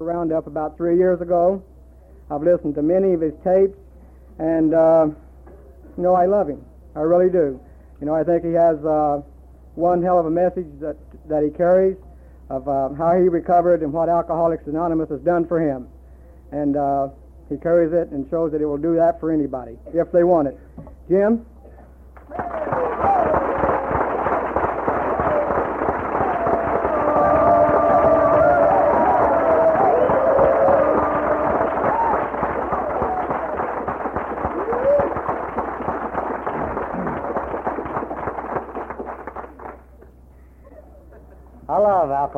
Roundup about three years ago. I've listened to many of his tapes, and uh, you know I love him. I really do. You know I think he has uh, one hell of a message that that he carries of uh, how he recovered and what Alcoholics Anonymous has done for him, and uh, he carries it and shows that it will do that for anybody if they want it. Jim.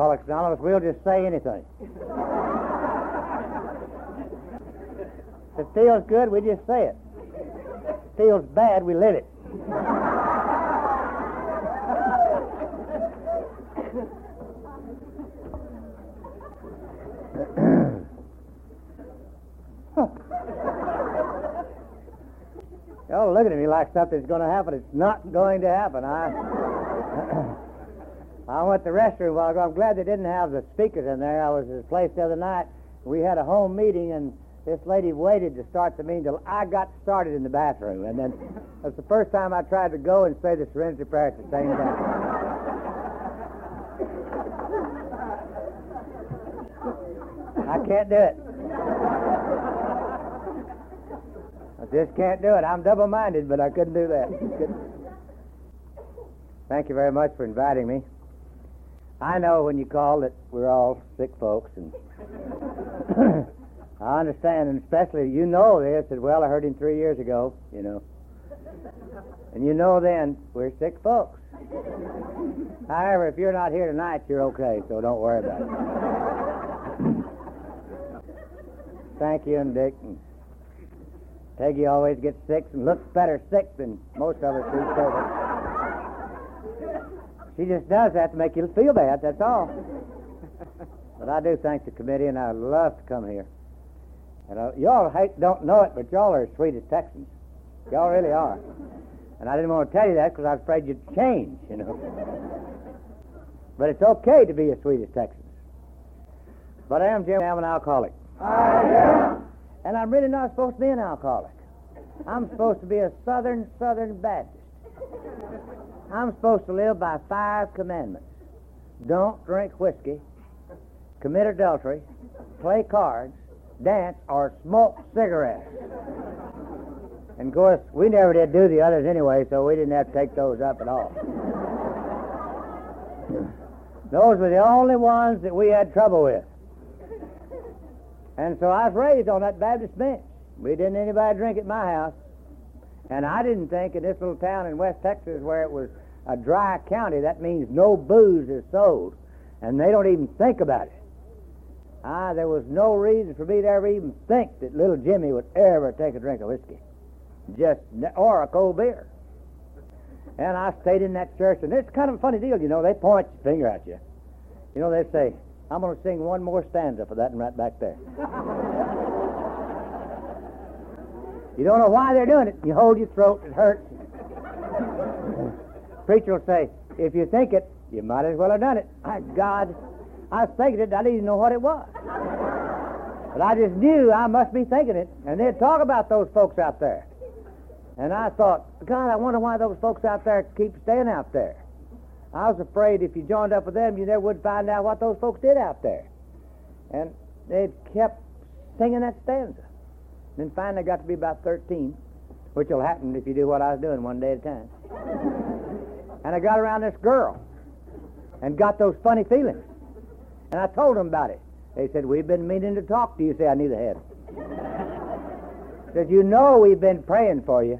I Anonymous. We'll just say anything. if it feels good, we just say it. If it feels bad, we live it. Oh, Y'all looking at me like something's going to happen. It's not going to happen. I, I went to the restroom while. I'm glad they didn't have the speakers in there. I was at a place the other night. We had a home meeting, and this lady waited to start the meeting till I got started in the bathroom. And then that's the first time I tried to go and say the Serenity Prayer at the same time. I can't do it. I just can't do it. I'm double minded, but I couldn't do that. Thank you very much for inviting me. I know when you call that we're all sick folks, and I understand, and especially you know this that well, I heard him three years ago, you know, and you know then we're sick folks. However, if you're not here tonight, you're okay, so don't worry about it. Thank you, and Dick. And Peggy always gets sick and looks better sick than most of us do. She just does that to make you feel bad, that's all. but I do thank the committee, and I love to come here. And uh, y'all hate, don't know it, but y'all are as sweet as Texans. Y'all really are. And I didn't want to tell you that because I was afraid you'd change, you know. but it's okay to be as sweet as Texans. But I am Jim. I'm an alcoholic. I am. And I'm really not supposed to be an alcoholic. I'm supposed to be a Southern, Southern Baptist. I'm supposed to live by five commandments. Don't drink whiskey, commit adultery, play cards, dance, or smoke cigarettes. And of course, we never did do the others anyway, so we didn't have to take those up at all. those were the only ones that we had trouble with. And so I was raised on that Baptist bench. We didn't anybody drink at my house. And I didn't think in this little town in West Texas where it was a dry county, that means no booze is sold. And they don't even think about it. Ah, there was no reason for me to ever even think that little Jimmy would ever take a drink of whiskey. Just, or a cold beer. And I stayed in that church, and it's kind of a funny deal, you know. They point their finger at you. You know, they say, I'm going to sing one more stanza for that and right back there. you don't know why they're doing it. You hold your throat, it hurts. Preacher will say, if you think it, you might as well have done it. My God, I was thinking it, I didn't even know what it was. But I just knew I must be thinking it. And they'd talk about those folks out there. And I thought, God, I wonder why those folks out there keep staying out there. I was afraid if you joined up with them, you never would find out what those folks did out there. And they'd kept singing that stanza. Then finally got to be about 13, which will happen if you do what I was doing one day at a time. and I got around this girl and got those funny feelings. And I told them about it. They said, We've been meaning to talk to you. Say, I knew the head. said, You know we've been praying for you.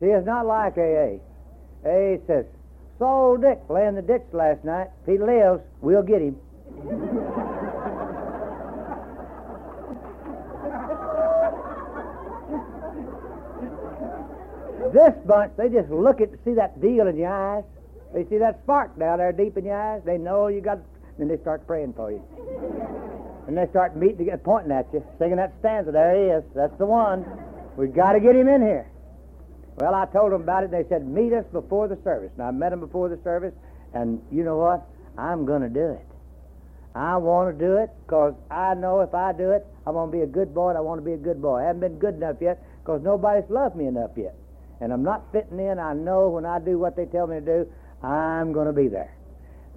See, it's not like AA. AA says, old Dick lay in the ditch last night. If he lives, we'll get him. This bunch, they just look at see that deal in your eyes. They see that spark down there deep in your eyes. They know you got, then they start praying for you. And they start meeting, pointing at you, singing that stanza. There he is. That's the one. We've got to get him in here. Well, I told them about it. They said, meet us before the service. And I met them before the service, and you know what? I'm going to do it. I want to do it because I know if I do it, I'm going to be a good boy and I want to be a good boy. I haven't been good enough yet because nobody's loved me enough yet. And I'm not fitting in. I know when I do what they tell me to do, I'm going to be there.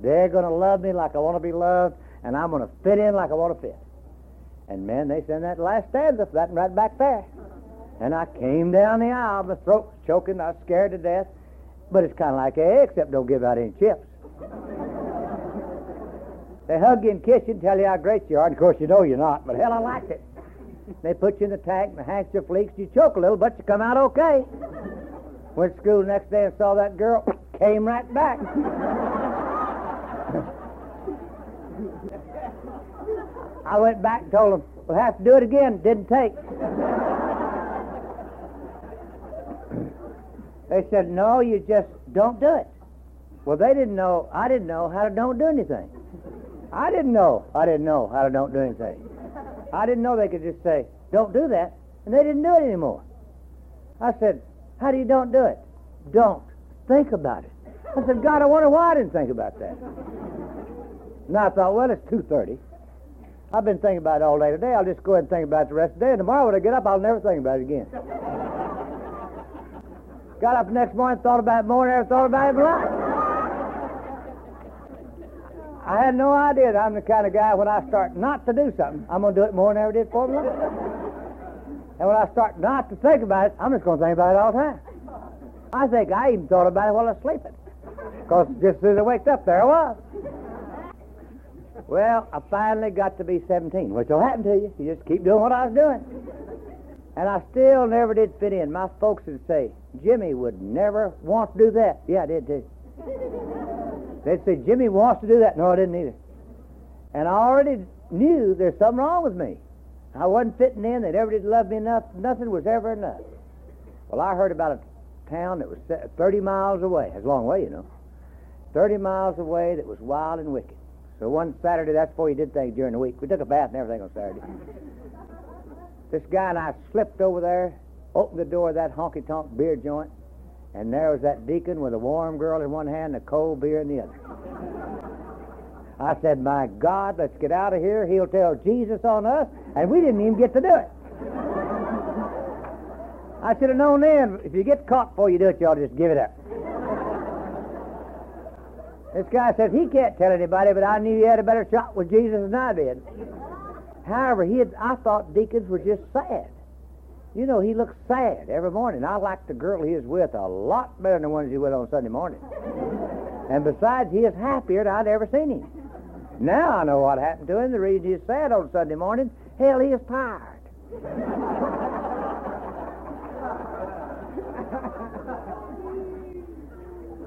They're going to love me like I want to be loved, and I'm going to fit in like I want to fit. And man, they send that last stanza, that right back there. And I came down the aisle, my throat choking, I was scared to death. But it's kind of like AA, except don't give out any chips. they hug you and kiss you and tell you how great you are, and of course you know you're not, but hell, I liked it. They put you in the tank, the handkerchief leaks, you choke a little, but you come out okay. Went to school the next day and saw that girl, came right back. I went back and told them, we'll have to do it again. Didn't take. they said, no, you just don't do it. Well, they didn't know, I didn't know how to don't do anything. I didn't know, I didn't know how to don't do anything. I didn't know they could just say, don't do that, and they didn't do it anymore. I said, how do you don't do it? Don't. Think about it. I said, God, I wonder why I didn't think about that. And I thought, well, it's 2.30. I've been thinking about it all day today. I'll just go ahead and think about it the rest of the day. And tomorrow when I get up, I'll never think about it again. Got up the next morning, thought about it more than I ever thought about it my life. I had no idea that I'm the kind of guy when I start not to do something, I'm going to do it more than I ever did before. And when I start not to think about it, I'm just going to think about it all the time. I think I even thought about it while I was sleeping. Because just as I waked up, there I was. Well, I finally got to be 17, which will happen to you. You just keep doing what I was doing. And I still never did fit in. My folks would say, Jimmy would never want to do that. Yeah, I did too. They'd say, Jimmy wants to do that. No, I didn't either. And I already knew there's something wrong with me. I wasn't fitting in. They never did love me enough. Nothing was ever enough. Well, I heard about a town that was 30 miles away. That's a long way, you know. 30 miles away that was wild and wicked. So one Saturday, that's before you did things during the week. We took a bath and everything on Saturday. this guy and I slipped over there, opened the door of that honky tonk beer joint, and there was that deacon with a warm girl in one hand and a cold beer in the other. I said, My God, let's get out of here. He'll tell Jesus on us, and we didn't even get to do it. I should have known then, if you get caught before you do it, to just give it up. This guy says he can't tell anybody, but I knew he had a better shot with Jesus than I did. However, he had, I thought deacons were just sad. You know, he looks sad every morning. I like the girl he is with a lot better than the ones he's with on Sunday morning. and besides, he is happier than I'd ever seen him. Now I know what happened to him. The reason he's sad on Sunday morning, hell, he is tired.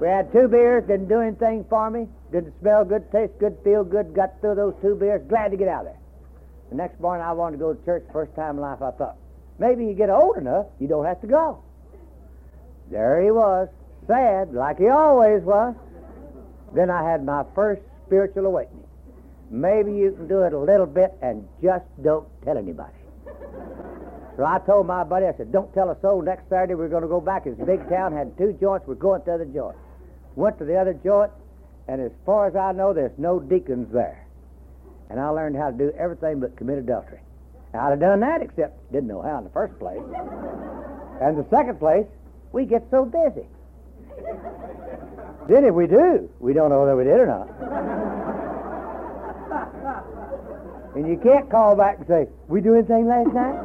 We had two beers, didn't do anything for me, didn't smell good, taste good, feel good, got through those two beers, glad to get out of there. The next morning I wanted to go to church, first time in life I thought, maybe you get old enough, you don't have to go. There he was, sad, like he always was. Then I had my first spiritual awakening. Maybe you can do it a little bit and just don't tell anybody. So I told my buddy, I said, don't tell a soul. Next Saturday we're going to go back. A big town, had two joints. We're going to the other joint. Went to the other joint, and as far as I know, there's no deacons there. And I learned how to do everything but commit adultery. I'd have done that, except didn't know how in the first place. And the second place, we get so busy. then if we do, we don't know whether we did or not. and you can't call back and say, we do anything last night?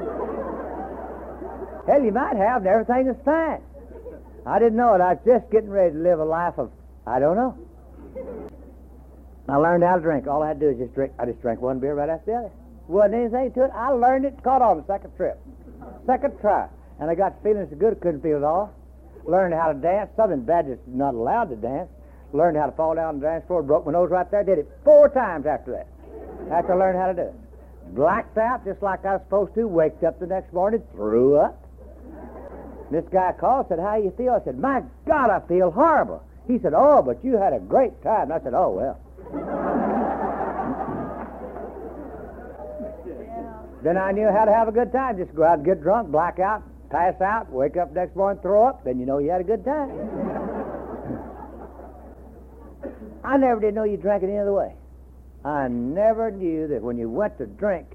Hell, you might have, and everything is fine. I didn't know it. I was just getting ready to live a life of, I don't know. I learned how to drink. All I had to do is just drink. I just drank one beer right after the other. Wasn't anything to it. I learned it, caught on the second trip. Second try. And I got feeling so good, couldn't feel it all. Learned how to dance. Southern Baptist not allowed to dance. Learned how to fall down the dance floor. Broke my nose right there. Did it four times after that. After I learned how to do it. Blacked out just like I was supposed to. Waked up the next morning. Threw up. This guy called, said, How you feel? I said, My God, I feel horrible. He said, Oh, but you had a great time. I said, Oh, well. Then I knew how to have a good time. Just go out and get drunk, black out, pass out, wake up next morning, throw up. Then you know you had a good time. I never did know you drank it any other way. I never knew that when you went to drink,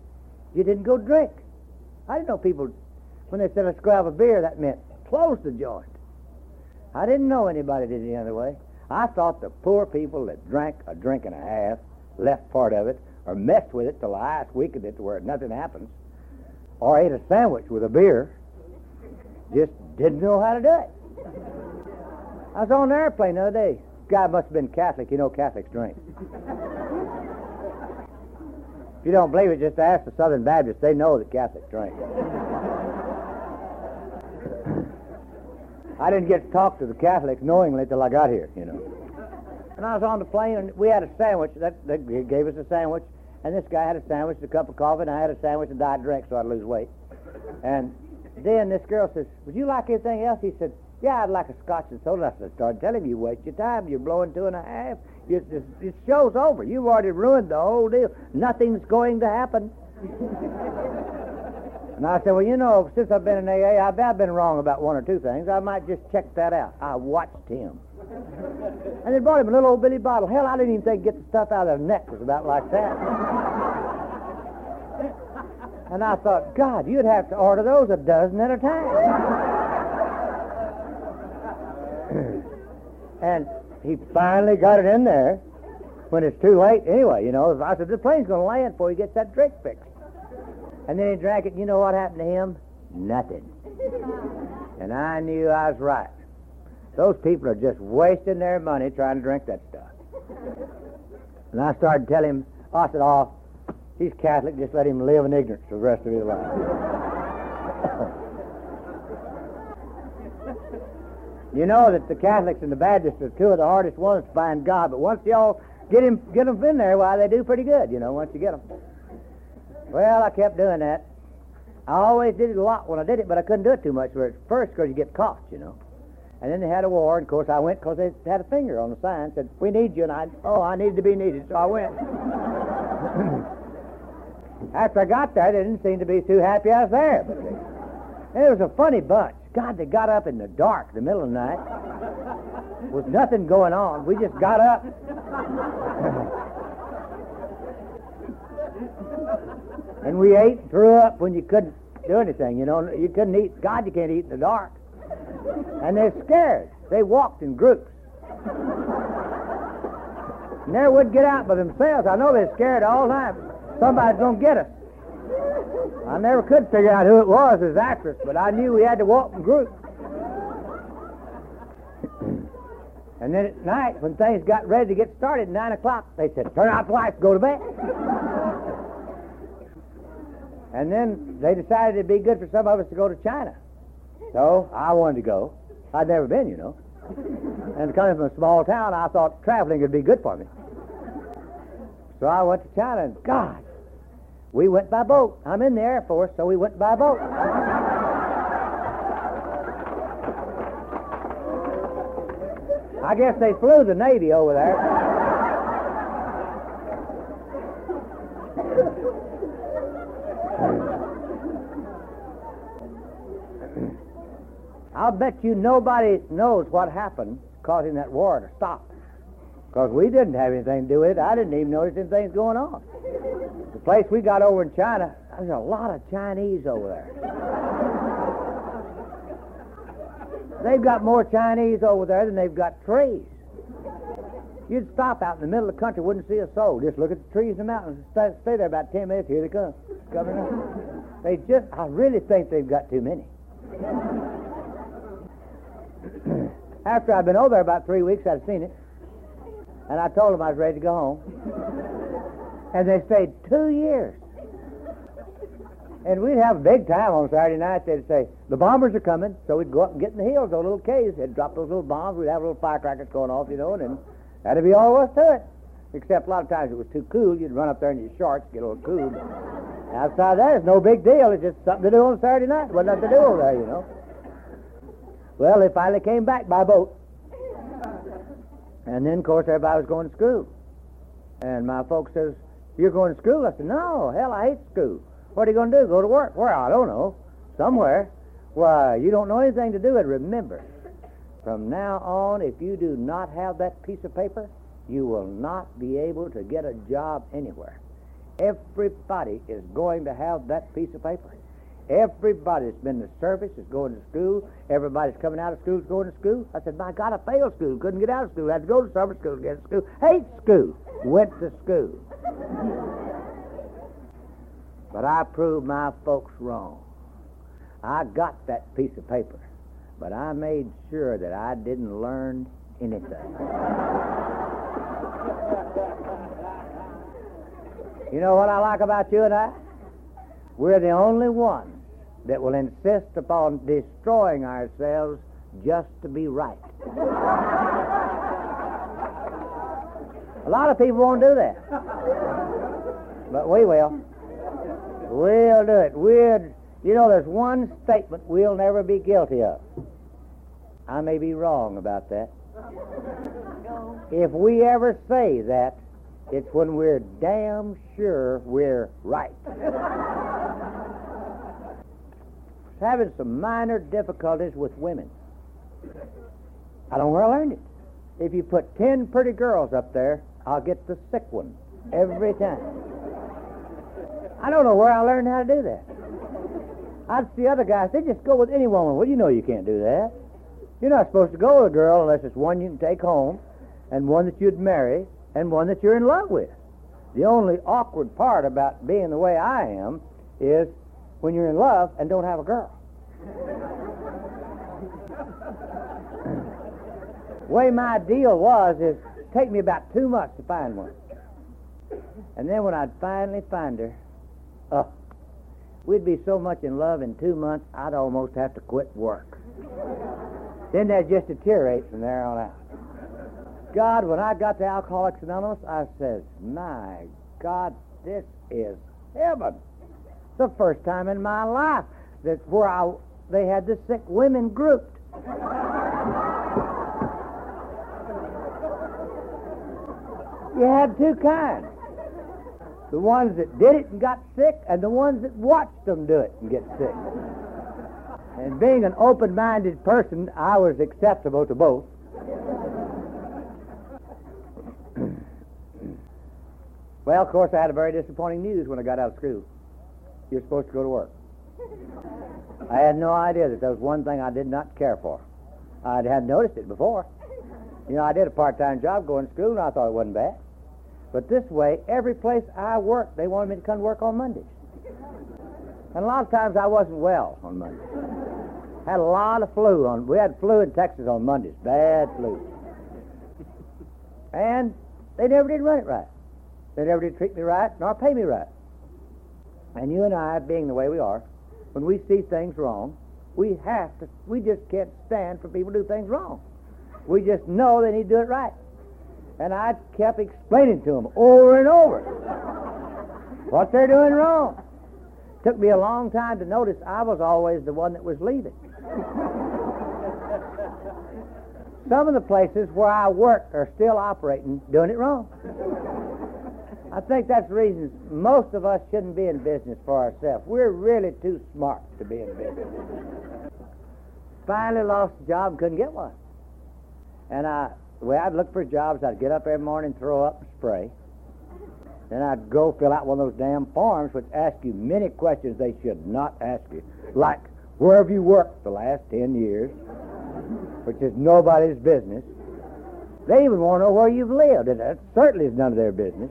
you didn't go drink. I didn't know people, when they said, let's go have a beer, that meant close the joint. I didn't know anybody did it the other way. I thought the poor people that drank a drink and a half, left part of it, or messed with it till the last week of it where nothing happens, or ate a sandwich with a beer, just didn't know how to do it. I was on an airplane the other day. Guy must have been Catholic. You know Catholics drink. if you don't believe it, just ask the Southern Baptists. They know that Catholics drink. I didn't get to talk to the Catholics knowingly till I got here, you know. And I was on the plane, and we had a sandwich. That, they gave us a sandwich, and this guy had a sandwich, a cup of coffee, and I had a sandwich and diet drink so I'd lose weight. And then this girl says, "Would you like anything else?" He said, "Yeah, I'd like a scotch and soda." I said, "Start telling him you waste your time. You're blowing two and a half. This show's over. You've already ruined the whole deal. Nothing's going to happen." And I said, well, you know, since I've been in AA, I've been wrong about one or two things. I might just check that out. I watched him. And they brought him a little old Billy bottle. Hell, I didn't even think get the stuff out of their neck was about like that. and I thought, God, you'd have to order those a dozen at a time. and he finally got it in there when it's too late anyway, you know. I said, the plane's going to land before he gets that drink fixed. And then he drank it, you know what happened to him? Nothing. And I knew I was right. Those people are just wasting their money trying to drink that stuff. And I started telling him, I said, oh, he's Catholic, just let him live in ignorance for the rest of his life. you know that the Catholics and the Baptists are two of the hardest ones to find God, but once y'all get him, get them in there, why, they do pretty good, you know, once you get them. Well, I kept doing that. I always did it a lot when I did it, but I couldn't do it too much at first because you get caught, you know. And then they had a war, and of course I went because they had a finger on the sign said, "We need you," and I, oh, I needed to be needed, so I went. After I got there, they didn't seem to be too happy I was there. But they, it was a funny bunch. God, they got up in the dark, the middle of the night, with nothing going on. We just got up. And we ate and threw up when you couldn't do anything. You know, you couldn't eat. God, you can't eat in the dark. And they're scared. They walked in groups. Never would get out by themselves. I know they're scared all the time. Somebody's going to get us. I never could figure out who it was as actress, but I knew we had to walk in groups. and then at night, when things got ready to get started, 9 o'clock, they said, turn out the lights, go to bed. And then they decided it'd be good for some of us to go to China. So I wanted to go. I'd never been, you know. And coming from a small town, I thought traveling would be good for me. So I went to China, and God, we went by boat. I'm in the Air Force, so we went by boat. I guess they flew the Navy over there. I'll bet you nobody knows what happened causing that war to stop. Because we didn't have anything to do with it. I didn't even notice anything going on. The place we got over in China, there's a lot of Chinese over there. They've got more Chinese over there than they've got trees. You'd stop out in the middle of the country, wouldn't see a soul. Just look at the trees and the mountains. Stay, stay there about ten minutes. Here they come, coming up. They just, I really think they've got too many. After I'd been over there about three weeks, I'd seen it. And I told them I was ready to go home. And they stayed two years. And we'd have a big time on Saturday night. They'd say, the bombers are coming. So we'd go up and get in the hills, those little caves. They'd drop those little bombs. We'd have little firecrackers going off, you know, and that'd be all there was to it. Except a lot of times it was too cool. You'd run up there in your shorts, get a little cool. Outside that, it's no big deal. It's just something to do on Saturday night. Wasn't nothing to do over there, you know. Well, they finally came back by boat. And then, of course, everybody was going to school. And my folks says, you're going to school? I said, no, hell, I hate school. What are you going to do? Go to work? Where? I don't know. Somewhere. Why, you don't know anything to do it. Remember, from now on, if you do not have that piece of paper, you will not be able to get a job anywhere. Everybody is going to have that piece of paper. Everybody that's been in the service is going to school. Everybody's coming out of school is going to school. I said, my God, I failed school. Couldn't get out of school. I had to go to summer school to get to school. Hate school. Went to school. but I proved my folks wrong. I got that piece of paper, but I made sure that I didn't learn anything. you know what I like about you and I? We're the only ones that will insist upon destroying ourselves just to be right. A lot of people won't do that. But we will. We'll do it. We'll, you know, there's one statement we'll never be guilty of. I may be wrong about that. If we ever say that, it's when we're damn sure we're right. having some minor difficulties with women. I don't know where I learned it. If you put ten pretty girls up there, I'll get the sick one every time. I don't know where I learned how to do that. I'd see other guys, they just go with any woman. Well, you know you can't do that. You're not supposed to go with a girl unless it's one you can take home, and one that you'd marry, and one that you're in love with. The only awkward part about being the way I am is when you're in love and don't have a girl. way my deal was is take me about two months to find one. And then when I'd finally find her, oh, we'd be so much in love in two months, I'd almost have to quit work. then that just deteriorates from there on out. God, when I got to Alcoholics Anonymous, I says, my God, this is heaven. The first time in my life that where I, they had the sick women grouped. you had two kinds. The ones that did it and got sick, and the ones that watched them do it and get sick. And being an open minded person, I was acceptable to both. Well, of course, I had a very disappointing news when I got out of school you're supposed to go to work. I had no idea that there was one thing I did not care for. I hadn't noticed it before. You know, I did a part-time job going to school, and I thought it wasn't bad. But this way, every place I worked, they wanted me to come to work on Mondays. And a lot of times I wasn't well on Mondays. Had a lot of flu on. We had flu in Texas on Mondays, bad flu. And they never did run it right. They never did treat me right, nor pay me right. And you and I, being the way we are, when we see things wrong, we have to, we just can't stand for people to do things wrong. We just know they need to do it right. And I kept explaining to them over and over what they're doing wrong. Took me a long time to notice I was always the one that was leaving. Some of the places where I work are still operating, doing it wrong. I think that's the reason most of us shouldn't be in business for ourselves. We're really too smart to be in business. Finally lost a job couldn't get one. And I, the way I'd look for jobs, I'd get up every morning, throw up and spray. Then I'd go fill out one of those damn forms which ask you many questions they should not ask you. Like, where have you worked the last ten years? Which is nobody's business. They even want to know where you've lived, and that certainly is none of their business.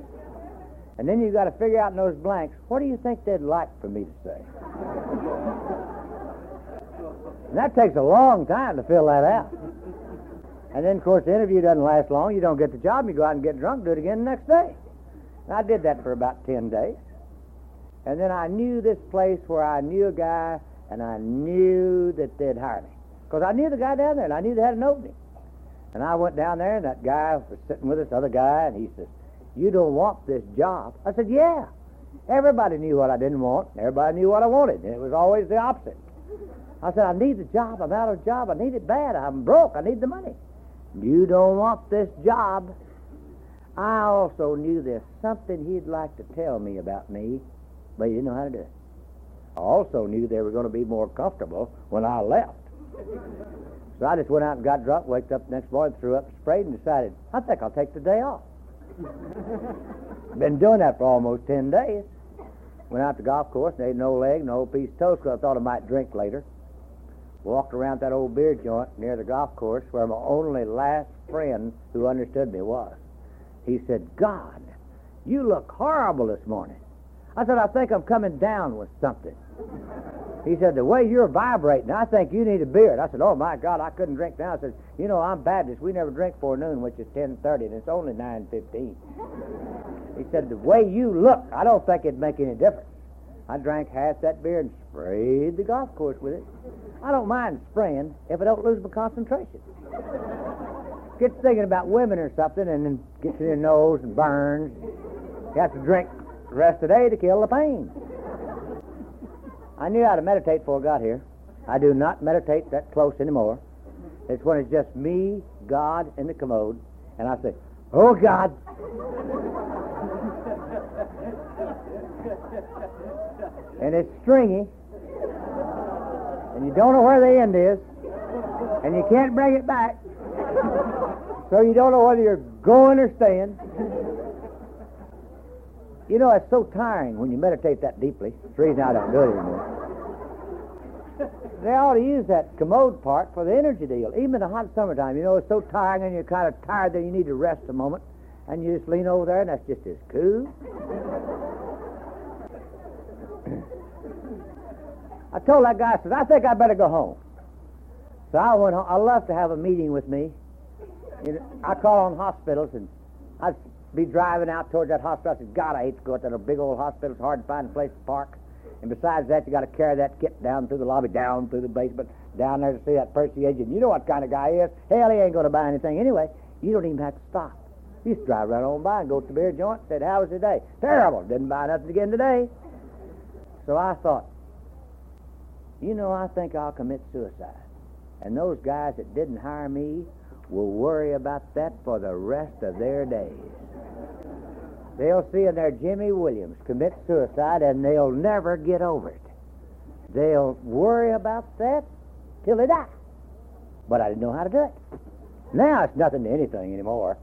And then you've got to figure out in those blanks, what do you think they'd like for me to say? and that takes a long time to fill that out. And then, of course, the interview doesn't last long. You don't get the job, you go out and get drunk, do it again the next day. And I did that for about 10 days. And then I knew this place where I knew a guy, and I knew that they'd hire me. Because I knew the guy down there, and I knew they had an opening. And I went down there, and that guy was sitting with this other guy, and he says, you don't want this job. I said, Yeah. Everybody knew what I didn't want. Everybody knew what I wanted. And it was always the opposite. I said, I need the job. I'm out of a job. I need it bad. I'm broke. I need the money. You don't want this job. I also knew there's something he'd like to tell me about me, but he didn't know how to do it. I also knew they were going to be more comfortable when I left. So I just went out and got drunk, waked up the next morning, threw up, sprayed, and decided, I think I'll take the day off. Been doing that for almost 10 days. Went out to golf course and ate no leg, no piece of toast because I thought I might drink later. Walked around that old beer joint near the golf course where my only last friend who understood me was. He said, God, you look horrible this morning. I said, I think I'm coming down with something. He said, the way you're vibrating, I think you need a beer. I said, oh, my God, I couldn't drink now. I said, you know, I'm Baptist. We never drink before noon, which is 10.30, and it's only 9.15. He said, the way you look, I don't think it'd make any difference. I drank half that beer and sprayed the golf course with it. I don't mind spraying if I don't lose my concentration. gets thinking about women or something, and then gets in your nose and burns. You have to drink the rest of the day to kill the pain. I knew how to meditate before I got here. I do not meditate that close anymore. It's when it's just me, God, and the commode, and I say, Oh, God. and it's stringy, and you don't know where the end is, and you can't bring it back, so you don't know whether you're going or staying. You know, it's so tiring when you meditate that deeply. It's the reason I don't do it anymore. They ought to use that commode part for the energy deal. Even in the hot summertime, you know, it's so tiring and you're kind of tired that you need to rest a moment. And you just lean over there and that's just as cool. I told that guy, I said, I think I better go home. So I went home. I love to have a meeting with me. You know, I call on hospitals and I'd be driving out towards that hospital. I said, God, I hate to go to that big old hospital. It's hard to find a place to park. And besides that, you got to carry that kit down through the lobby, down through the basement, down there to see that Percy agent. You know what kind of guy he is. Hell, he ain't going to buy anything anyway. You don't even have to stop. You just drive right on by and go to the beer joint. Said, how was the day? Terrible. Didn't buy nothing again today. So I thought, you know, I think I'll commit suicide. And those guys that didn't hire me will worry about that for the rest of their days. They'll see in their Jimmy Williams commit suicide and they'll never get over it. They'll worry about that till they die. But I didn't know how to do it. Now it's nothing to anything anymore.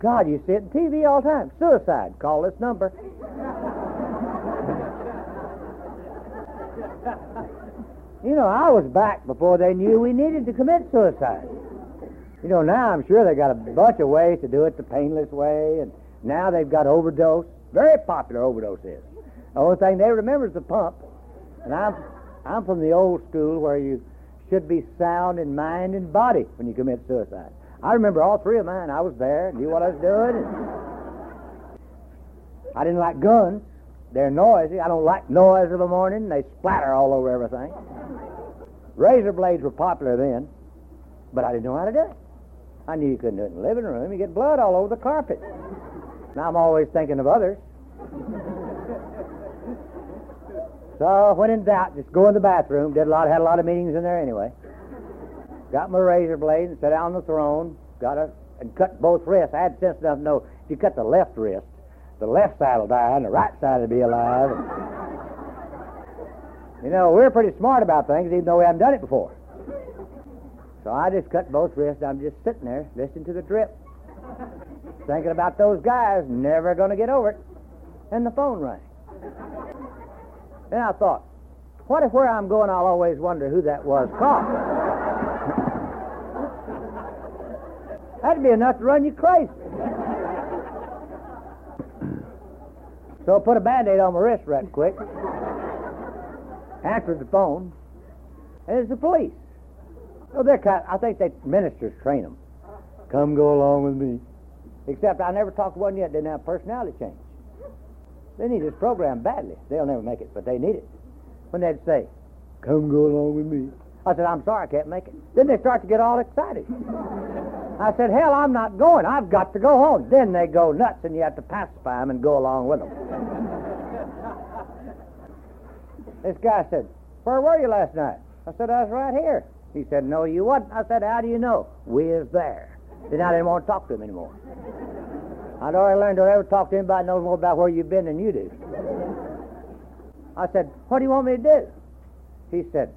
God, you see it TV all the time. Suicide. Call this number. you know, I was back before they knew we needed to commit suicide. You know, now I'm sure they got a bunch of ways to do it the painless way, and now they've got overdose. Very popular overdose is. The only thing they remember is the pump. And I'm, I'm from the old school where you should be sound in mind and body when you commit suicide. I remember all three of mine. I was there, knew what I was doing. I didn't like guns. They're noisy. I don't like noise of the morning. They splatter all over everything. Razor blades were popular then, but I didn't know how to do it. I knew you couldn't do it in the living room. You get blood all over the carpet. Now I'm always thinking of others. so when in doubt, just go in the bathroom. Did a lot, had a lot of meetings in there anyway. Got my razor blade and sat down on the throne. Got a and cut both wrists. I had sense enough to know if you cut the left wrist, the left side will die and the right side will be alive. you know, we're pretty smart about things, even though we haven't done it before. So I just cut both wrists. I'm just sitting there listening to the drip, thinking about those guys never going to get over it. And the phone rang. Then I thought, what if where I'm going I'll always wonder who that was calling? That'd be enough to run you crazy. so I put a band-aid on my wrist right quick. Answered the phone. And it's the police. Oh, they're kind I think they ministers train them. Come go along with me. Except I never talked to one yet didn't have personality change. They need this program badly. They'll never make it, but they need it. When they'd say, "Come go along with me," I said, "I'm sorry, I can't make it." Then they start to get all excited. I said, "Hell, I'm not going. I've got to go home." Then they go nuts, and you have to pacify them and go along with them. this guy said, "Where were you last night?" I said, "I was right here." He said, No, you wasn't. I said, How do you know? We is there. Then I didn't want to talk to him anymore. I'd already learned don't ever talk to anybody knows more about where you've been than you do. I said, What do you want me to do? He said,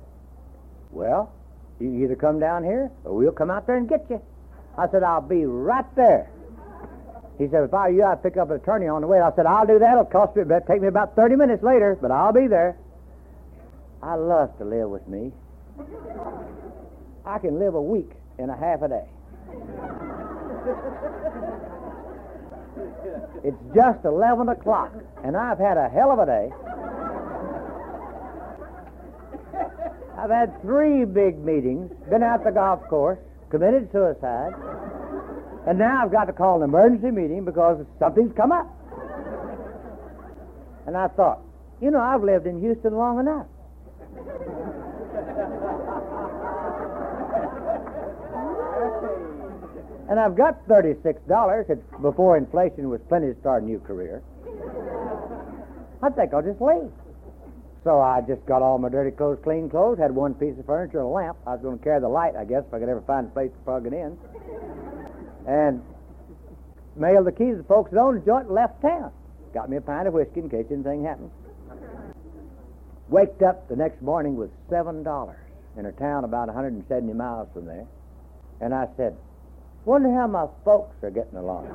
Well, you either come down here or we'll come out there and get you. I said, I'll be right there. He said, if I were you, I'd pick up an attorney on the way. I said, I'll do that. It'll cost me, it'll take me about 30 minutes later, but I'll be there. I love to live with me. I can live a week in a half a day. It's just 11 o'clock, and I've had a hell of a day. I've had three big meetings, been out the golf course, committed suicide, and now I've got to call an emergency meeting because something's come up. And I thought, you know, I've lived in Houston long enough. And I've got $36. It's before inflation was plenty to start a new career. I think I'll just leave. So I just got all my dirty clothes, clean clothes, had one piece of furniture and a lamp. I was going to carry the light, I guess, if I could ever find a place to plug it in. And mailed the keys to the folks that owned the joint and left town. Got me a pint of whiskey in case anything happened. Waked up the next morning with $7 in a town about 170 miles from there. And I said, Wonder how my folks are getting along.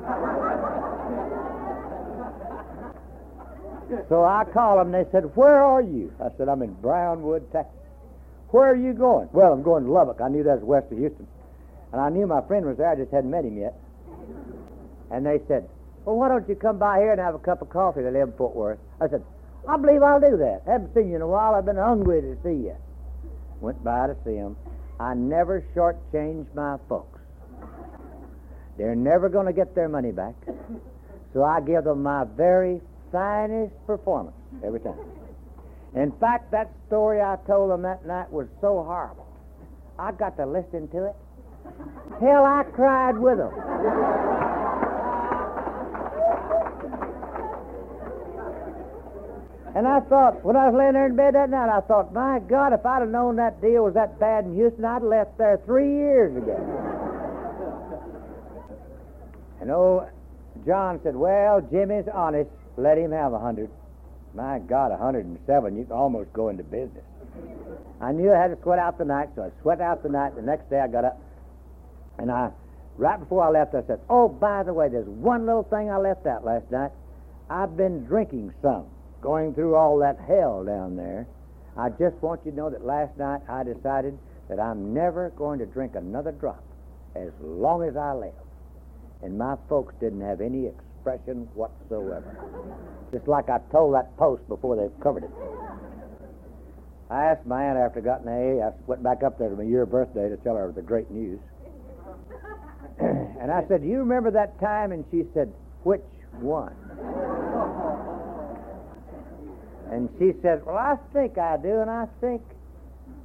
so I called them, and they said, Where are you? I said, I'm in Brownwood, Texas. Where are you going? Well, I'm going to Lubbock. I knew that was west of Houston. And I knew my friend was there, I just hadn't met him yet. And they said, Well, why don't you come by here and have a cup of coffee? They live in Fort Worth. I said, I believe I'll do that. Haven't seen you in a while. I've been hungry to see you. Went by to see him. I never shortchanged my folks. They're never going to get their money back. So I give them my very finest performance every time. In fact, that story I told them that night was so horrible. I got to listen to it. Hell, I cried with them. And I thought, when I was laying there in bed that night, I thought, my God, if I'd have known that deal was that bad in Houston, I'd have left there three years ago. And old John said, Well, Jimmy's honest. Let him have a hundred. My God, a hundred and seven. You can almost go into business. I knew I had to sweat out the night, so I sweat out the night. The next day I got up, and I, right before I left, I said, Oh, by the way, there's one little thing I left out last night. I've been drinking some, going through all that hell down there. I just want you to know that last night I decided that I'm never going to drink another drop as long as I live and my folks didn't have any expression whatsoever. Just like I told that post before they covered it. I asked my aunt after I got an A, I went back up there to my year birthday to tell her the great news. and I said, Do you remember that time? And she said, Which one? and she said, Well, I think I do. And I think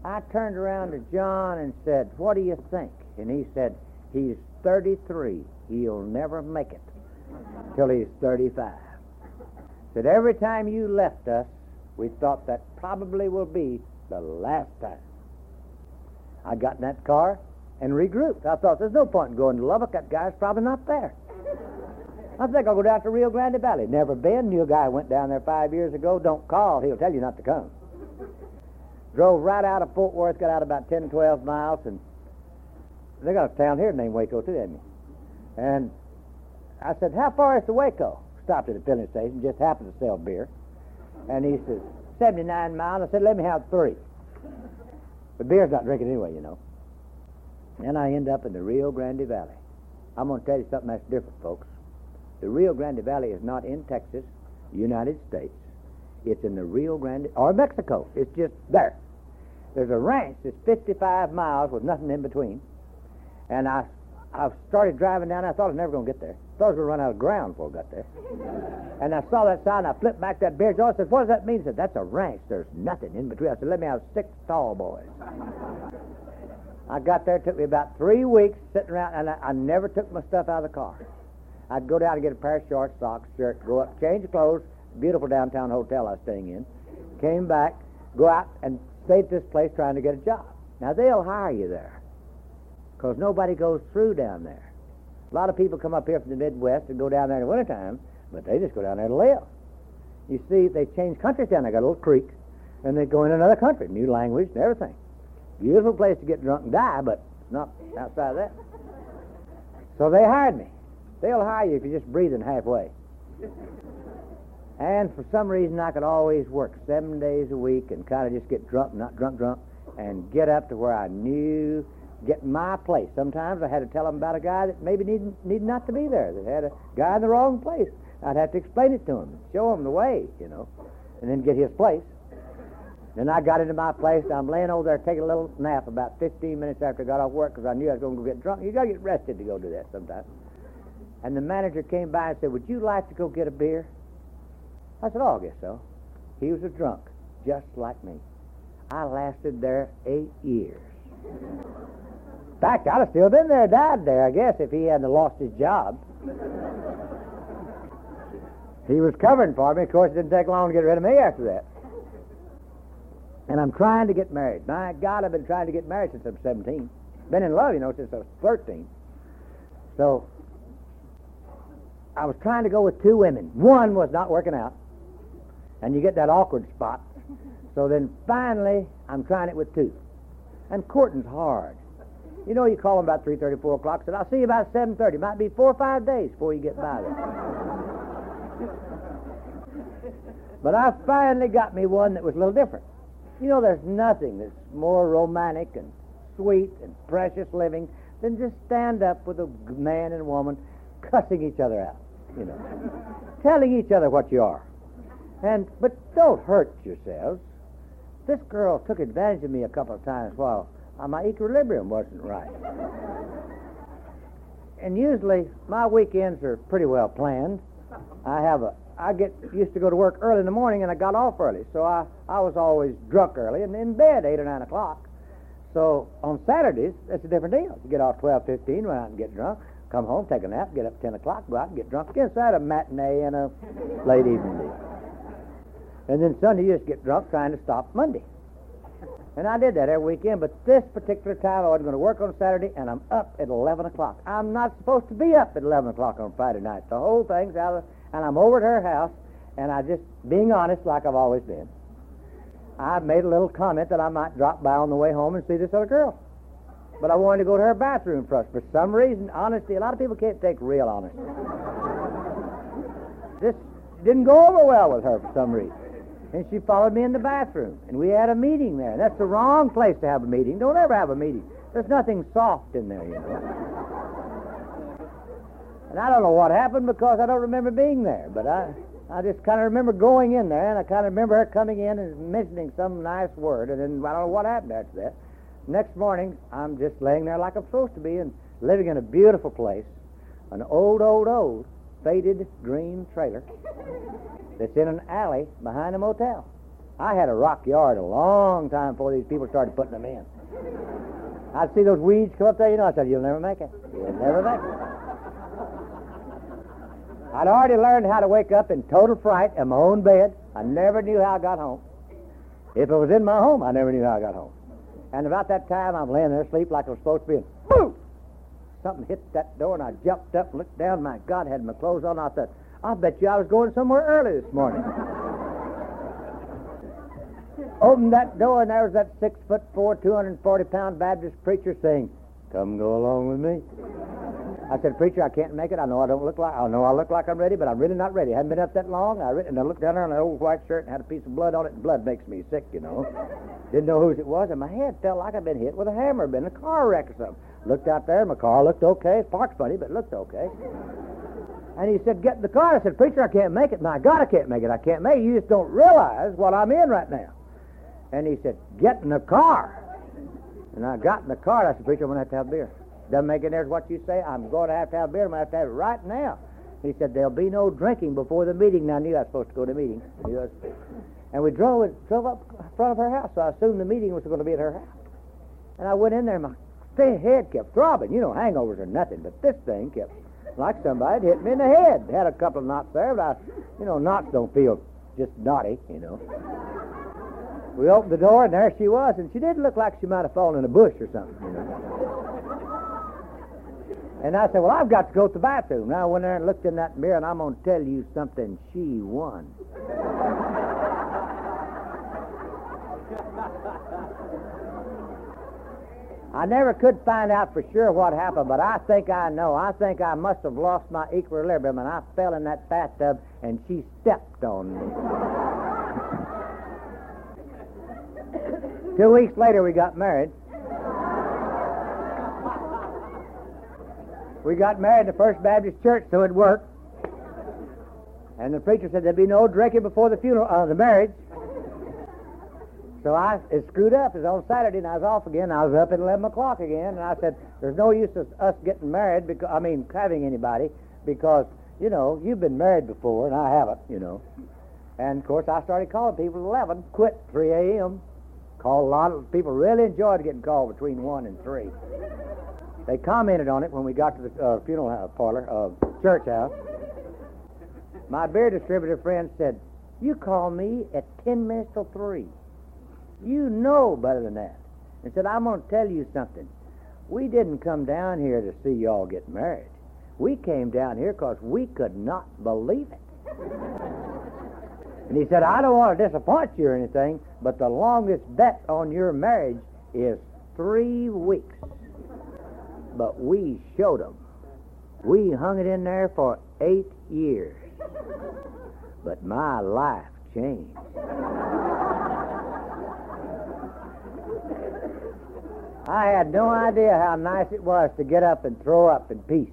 I turned around to John and said, What do you think? And he said, He's 33 he'll never make it till he's 35. Said every time you left us, we thought that probably will be the last time. I got in that car and regrouped. I thought there's no point in going to Lubbock. That guy's probably not there. I think I'll go down to Rio Grande Valley. Never been. Knew a guy went down there five years ago. Don't call. He'll tell you not to come. Drove right out of Fort Worth, got out about 10, 12 miles, and they got a town here named Waco, too, haven't you? And I said, How far is to Waco? Stopped at a filling station, just happened to sell beer. And he says, 79 miles. I said, Let me have three. But beer's not drinking anyway, you know. And I end up in the Rio Grande Valley. I'm going to tell you something that's different, folks. The Rio Grande Valley is not in Texas, United States. It's in the Rio Grande, or Mexico. It's just there. There's a ranch that's 55 miles with nothing in between. And I I started driving down. I thought I was never going to get there. I thought I was going to run out of ground before I got there. And I saw that sign. I flipped back that beer jar. I said, "What does that mean?" He said, "That's a ranch. There's nothing in between." I said, "Let me have six tall boys." I got there. It took me about three weeks sitting around, and I, I never took my stuff out of the car. I'd go down and get a pair of shorts, socks, shirt, go up, change clothes. Beautiful downtown hotel I was staying in. Came back, go out and stayed at this place trying to get a job. Now they'll hire you there because nobody goes through down there. A lot of people come up here from the Midwest and go down there in the wintertime, but they just go down there to live. You see, they change countries down there. Got a little creek, and they go in another country, new language and everything. Beautiful place to get drunk and die, but not outside of that. So they hired me. They'll hire you if you're just breathing halfway. And for some reason, I could always work seven days a week and kind of just get drunk, not drunk, drunk, and get up to where I knew, get my place. Sometimes I had to tell them about a guy that maybe needed, needed not to be there, that had a guy in the wrong place. I'd have to explain it to him, show him the way, you know, and then get his place. Then I got into my place. I'm laying over there taking a little nap about 15 minutes after I got off work because I knew I was going to go get drunk. You got to get rested to go do that sometimes. And the manager came by and said, Would you like to go get a beer? I said, Oh, I guess so. He was a drunk, just like me. I lasted there eight years. Fact, I'd have still been there, died there, I guess, if he hadn't lost his job. he was covering for me. Of course, it didn't take long to get rid of me after that. And I'm trying to get married. My God, I've been trying to get married since I'm 17. Been in love, you know, since I was 13. So I was trying to go with two women. One was not working out. And you get that awkward spot. So then finally, I'm trying it with two. And courting's hard. You know, you call them about 3.30, 4 o'clock. Said, I'll see you about 7.30. Might be four or five days before you get by there. but I finally got me one that was a little different. You know, there's nothing that's more romantic and sweet and precious living than just stand up with a man and woman cussing each other out, you know, telling each other what you are. And but don't hurt yourselves. This girl took advantage of me a couple of times while my equilibrium wasn't right. And usually my weekends are pretty well planned. I have a I get used to go to work early in the morning and I got off early. So I, I was always drunk early and in bed eight or nine o'clock. So on Saturdays, that's a different deal. You get off twelve fifteen, run out and get drunk, come home, take a nap, get up ten o'clock, go out and get drunk again. So I had a matinee and a late evening deal. And then Sunday you just get drunk trying to stop Monday. And I did that every weekend, but this particular time I wasn't going to work on Saturday, and I'm up at 11 o'clock. I'm not supposed to be up at 11 o'clock on Friday night. The whole thing's out of and I'm over at her house, and I just, being honest like I've always been, I made a little comment that I might drop by on the way home and see this other girl. But I wanted to go to her bathroom first. For some reason, honesty, a lot of people can't take real honesty. this didn't go over well with her for some reason. And she followed me in the bathroom, and we had a meeting there. That's the wrong place to have a meeting. Don't ever have a meeting. There's nothing soft in there, you know. And I don't know what happened because I don't remember being there, but I, I just kind of remember going in there, and I kind of remember her coming in and mentioning some nice word, and then I don't know what happened after that. Next morning, I'm just laying there like I'm supposed to be and living in a beautiful place, an old, old, old faded green trailer that's in an alley behind a motel. I had a rock yard a long time before these people started putting them in. I'd see those weeds come up there, you know, I said, You'll never make it. You'll never make it. I'd already learned how to wake up in total fright in my own bed. I never knew how I got home. If it was in my home, I never knew how I got home. And about that time, I'm laying there asleep like I was supposed to be, and boom! Something hit that door, and I jumped up and looked down. My God, had my clothes on. I thought, I bet you I was going somewhere early this morning. Opened that door, and there was that six foot four, 240 pound Baptist preacher saying, Come go along with me. I said, Preacher, I can't make it. I know I don't look like, I know I look like I'm ready, but I'm really not ready. I haven't been up that long. I re- and I looked down there on an old white shirt and had a piece of blood on it, blood makes me sick, you know. Didn't know whose it was, and my head felt like I'd been hit with a hammer, been in a car wreck or something. Looked out there, and my car looked okay. Parked funny, but looked okay. And he said, Get in the car. I said, Preacher, I can't make it. My God, I can't make it. I can't make it. You just don't realize what I'm in right now. And he said, Get in the car. And I got in the car. I said, Preacher, I'm going to have to have beer. Doesn't make any difference what you say. I'm going to have to have beer. I'm going to have to have it right now. He said, There'll be no drinking before the meeting. Now, I knew I was supposed to go to the meeting. And we drove, drove up in front of her house, so I assumed the meeting was going to be at her house. And I went in there, and my head kept throbbing. You know, hangovers are nothing, but this thing kept like somebody hit me in the head. Had a couple of knots there, but I, you know, knots don't feel just naughty, you know. We opened the door, and there she was, and she didn't look like she might have fallen in a bush or something, you know. And I said, Well, I've got to go to the bathroom. Now I went there and looked in that mirror, and I'm going to tell you something. She won. I never could find out for sure what happened, but I think I know. I think I must have lost my equilibrium and I fell in that bathtub and she stepped on me. Two weeks later, we got married. We got married in the First Baptist Church, so it worked. And the preacher said there'd be no drinking before the funeral, uh, the marriage. So I it screwed up. It was on Saturday, and I was off again. I was up at 11 o'clock again, and I said, "There's no use of us getting married because I mean having anybody because you know you've been married before, and I haven't, you know." And of course, I started calling people at 11. Quit 3 a.m. Called a lot of people. Really enjoyed getting called between one and three. They commented on it when we got to the uh, funeral house, parlor, uh, church house. My beer distributor friend said, "You call me at 10 minutes till three." You know better than that. And said, I'm going to tell you something. We didn't come down here to see y'all get married. We came down here because we could not believe it. and he said, I don't want to disappoint you or anything, but the longest bet on your marriage is three weeks. But we showed them. We hung it in there for eight years. But my life changed. I had no idea how nice it was to get up and throw up in peace.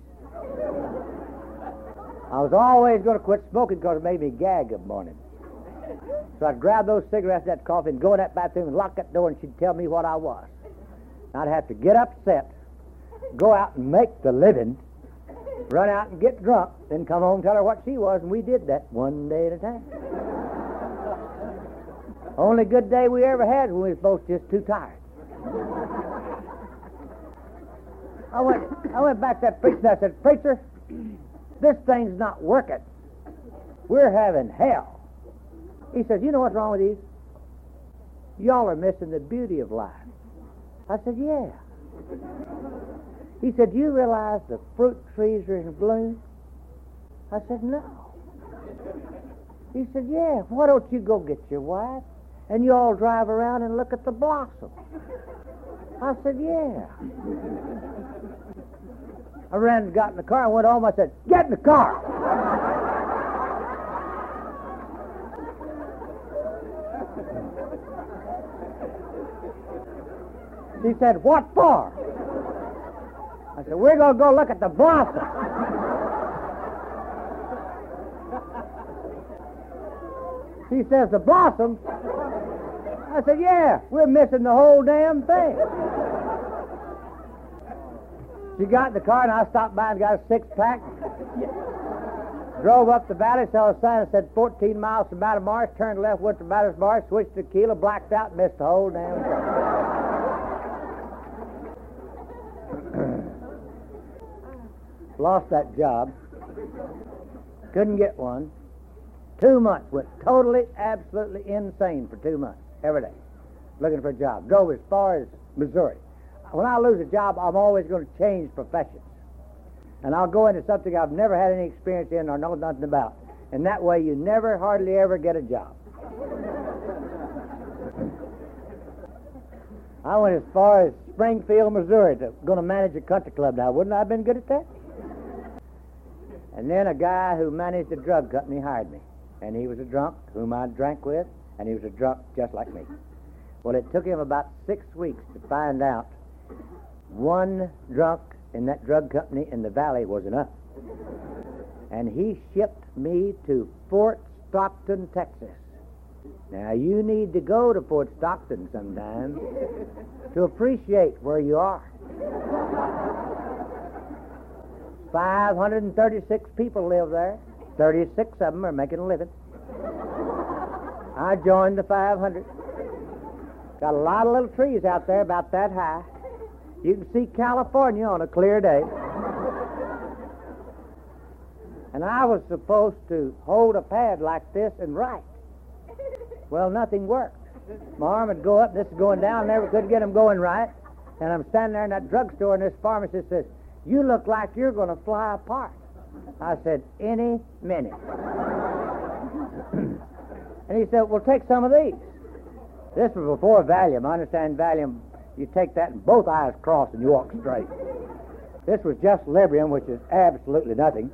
I was always going to quit smoking because it made me gag of morning. So I'd grab those cigarettes, that coffee, and go in that bathroom and lock that door, and she'd tell me what I was. I'd have to get upset, go out and make the living, run out and get drunk, then come home and tell her what she was, and we did that one day at a time. Only good day we ever had when we was both just too tired. I went, I went back to that preacher and I said, Preacher, this thing's not working. We're having hell. He says, You know what's wrong with these? Y'all are missing the beauty of life. I said, Yeah. He said, Do you realize the fruit trees are in bloom? I said, No. He said, Yeah, why don't you go get your wife and you all drive around and look at the blossom? I said, Yeah. I ran and got in the car and went home. I said, Get in the car. She said, What for? I said, We're going to go look at the blossom. She says, The blossom? I said, Yeah, we're missing the whole damn thing. She got in the car, and I stopped by and got a six pack. Drove up the valley, saw a sign that said 14 miles to Marsh, turned left, went to Marsh, switched to Keeler, blacked out, missed the whole damn thing. Lost that job. Couldn't get one. Two months. Went totally, absolutely insane for two months, every day, looking for a job. Drove as far as Missouri when I lose a job, I'm always going to change professions. And I'll go into something I've never had any experience in or know nothing about. And that way you never, hardly ever get a job. I went as far as Springfield, Missouri, to going to manage a country club now. Wouldn't I have been good at that? And then a guy who managed a drug company hired me. And he was a drunk whom I drank with, and he was a drunk just like me. Well, it took him about six weeks to find out one drunk in that drug company in the valley was enough. And he shipped me to Fort Stockton, Texas. Now, you need to go to Fort Stockton sometime to appreciate where you are. 536 people live there. 36 of them are making a living. I joined the 500. Got a lot of little trees out there about that high. You can see California on a clear day. And I was supposed to hold a pad like this and write. Well, nothing worked. My arm would go up, this is going down, never could get them going right. And I'm standing there in that drugstore, and this pharmacist says, You look like you're going to fly apart. I said, Any minute. and he said, Well, take some of these. This was before Valium. I understand Valium You take that and both eyes cross and you walk straight. This was just Librium, which is absolutely nothing.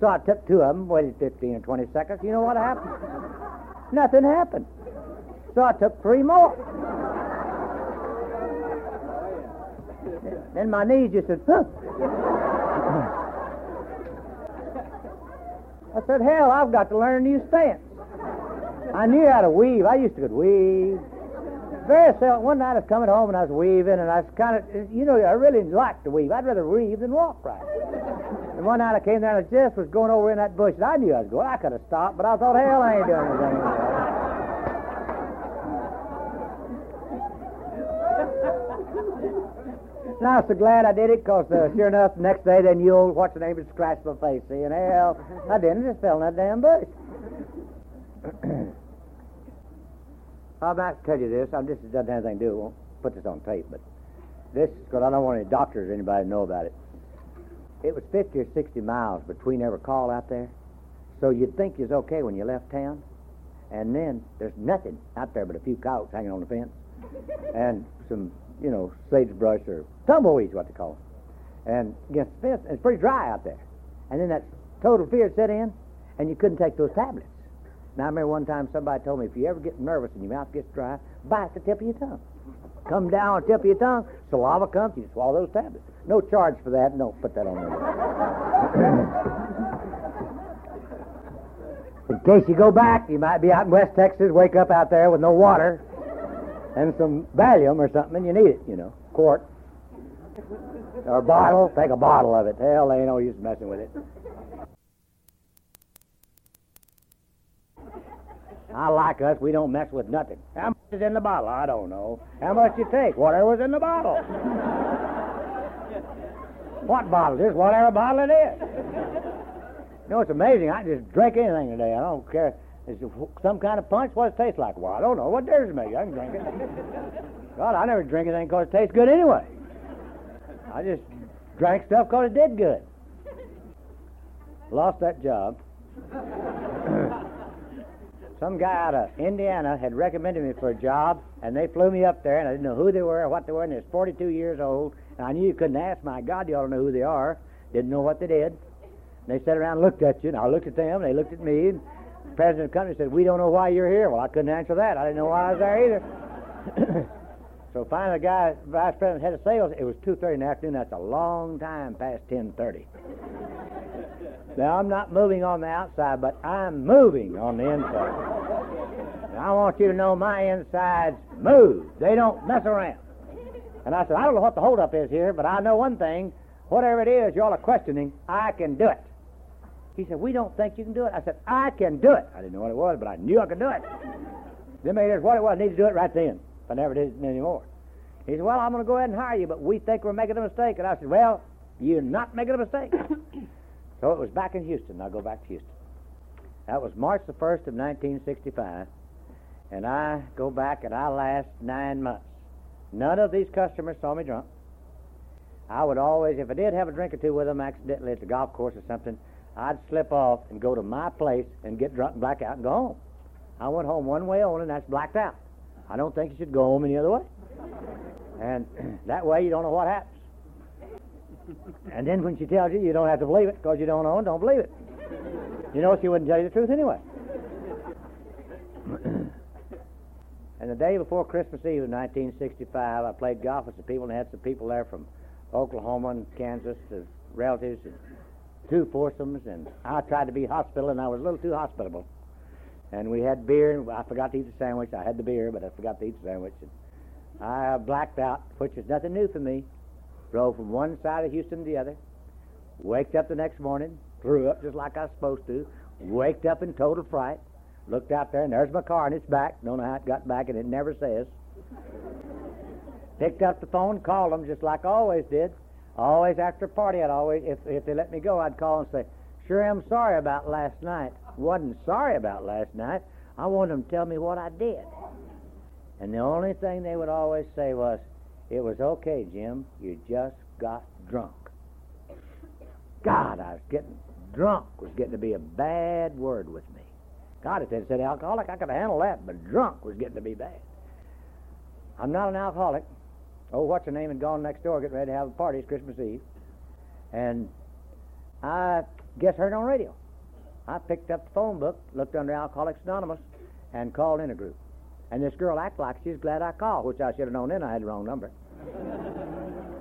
So I took two of them, waited 15 or 20 seconds. You know what happened? Nothing happened. So I took three more. Then my knees just said, huh. I said, hell, I've got to learn a new stance. I knew how to weave. I used to could weave. Very seldom. One night I was coming home and I was weaving, and I was kind of, you know, I really like to weave. I'd rather weave than walk right. And one night I came down and just was going over in that bush, and I knew I was going. I could have stopped, but I thought, hell, I ain't doing anything. And I was so glad I did it, because uh, sure enough, the next day, then you old, what's the name, would scratch my face, see, and hell, I didn't, just fell in that damn bush. Not to tell you this. I'm, this doesn't have anything to do. I won't put this on tape, but this because I don't want any doctors or anybody to know about it. It was 50 or 60 miles between every call out there, so you'd think you was okay when you left town, and then there's nothing out there but a few coyotes hanging on the fence, and some, you know, sagebrush or tumbleweeds, what they call them, and against the fence. And it's pretty dry out there, and then that total fear set in, and you couldn't take those tablets. Now, I remember one time somebody told me if you ever get nervous and your mouth gets dry, bite the tip of your tongue. Come down on the tip of your tongue, saliva comes, you swallow those tablets. No charge for that. Don't put that on there. in case you go back, you might be out in West Texas, wake up out there with no water and some Valium or something, and you need it, you know, quart. Or a bottle, take a bottle of it. Hell, ain't no use messing with it. I like us. We don't mess with nothing. How much is in the bottle? I don't know. How much you take? Whatever's in the bottle. what bottle? Just whatever bottle it is. You know, it's amazing. I just drink anything today. I don't care. Is it some kind of punch? What does it taste like? Well, I don't know. What difference it make? I can drink it. God, I never drink anything because it tastes good anyway. I just drank stuff because it did good. Lost that job. Some guy out of Indiana had recommended me for a job, and they flew me up there, and I didn't know who they were or what they were, and they was 42 years old, and I knew you couldn't ask. My God, you ought to know who they are. Didn't know what they did. And they sat around and looked at you, and I looked at them, and they looked at me, and the president of the company said, we don't know why you're here. Well, I couldn't answer that. I didn't know why I was there either. so finally, the guy, vice president, head of sales, it was 2.30 in the afternoon. That's a long time past 10.30. Now, I'm not moving on the outside, but I'm moving on the inside. And I want you to know my insides move. They don't mess around. And I said, I don't know what the holdup is here, but I know one thing. Whatever it is y'all are questioning, I can do it. He said, We don't think you can do it. I said, I can do it. I didn't know what it was, but I knew I could do it. Then made what it was. I need to do it right then. I never did it anymore. He said, Well, I'm going to go ahead and hire you, but we think we're making a mistake. And I said, Well, you're not making a mistake. So it was back in Houston. I'll go back to Houston. That was March the 1st of 1965. And I go back and I last nine months. None of these customers saw me drunk. I would always, if I did have a drink or two with them accidentally at the golf course or something, I'd slip off and go to my place and get drunk and black out and go home. I went home one way only, and that's blacked out. I don't think you should go home any other way. And that way you don't know what happens. And then when she tells you, you don't have to believe it because you don't know and don't believe it. You know, she wouldn't tell you the truth anyway. and the day before Christmas Eve of 1965, I played golf with some people and had some people there from Oklahoma and Kansas, as relatives, and two foursomes. And I tried to be hospitable, and I was a little too hospitable. And we had beer, and I forgot to eat the sandwich. I had the beer, but I forgot to eat the sandwich. And I blacked out, which is nothing new for me. Drove from one side of Houston to the other. Waked up the next morning, threw up just like I was supposed to. Waked up in total fright. Looked out there, and there's my car in its back. Don't know how it got back, and it never says. Picked up the phone, called them just like I always did. Always after a party, I'd always, if, if they let me go, I'd call and say, Sure I'm sorry about last night. Wasn't sorry about last night. I wanted them to tell me what I did. And the only thing they would always say was, It was okay, Jim. You just got drunk. God, I was getting drunk was getting to be a bad word with me. God, if they'd said alcoholic, I could have handled that, but drunk was getting to be bad. I'm not an alcoholic. oh, what's her name, had gone next door getting ready to have a party. It's Christmas Eve. And I guess heard on radio. I picked up the phone book, looked under Alcoholics Anonymous, and called in a group. And this girl acted like she's glad I called, which I should have known then I had the wrong number.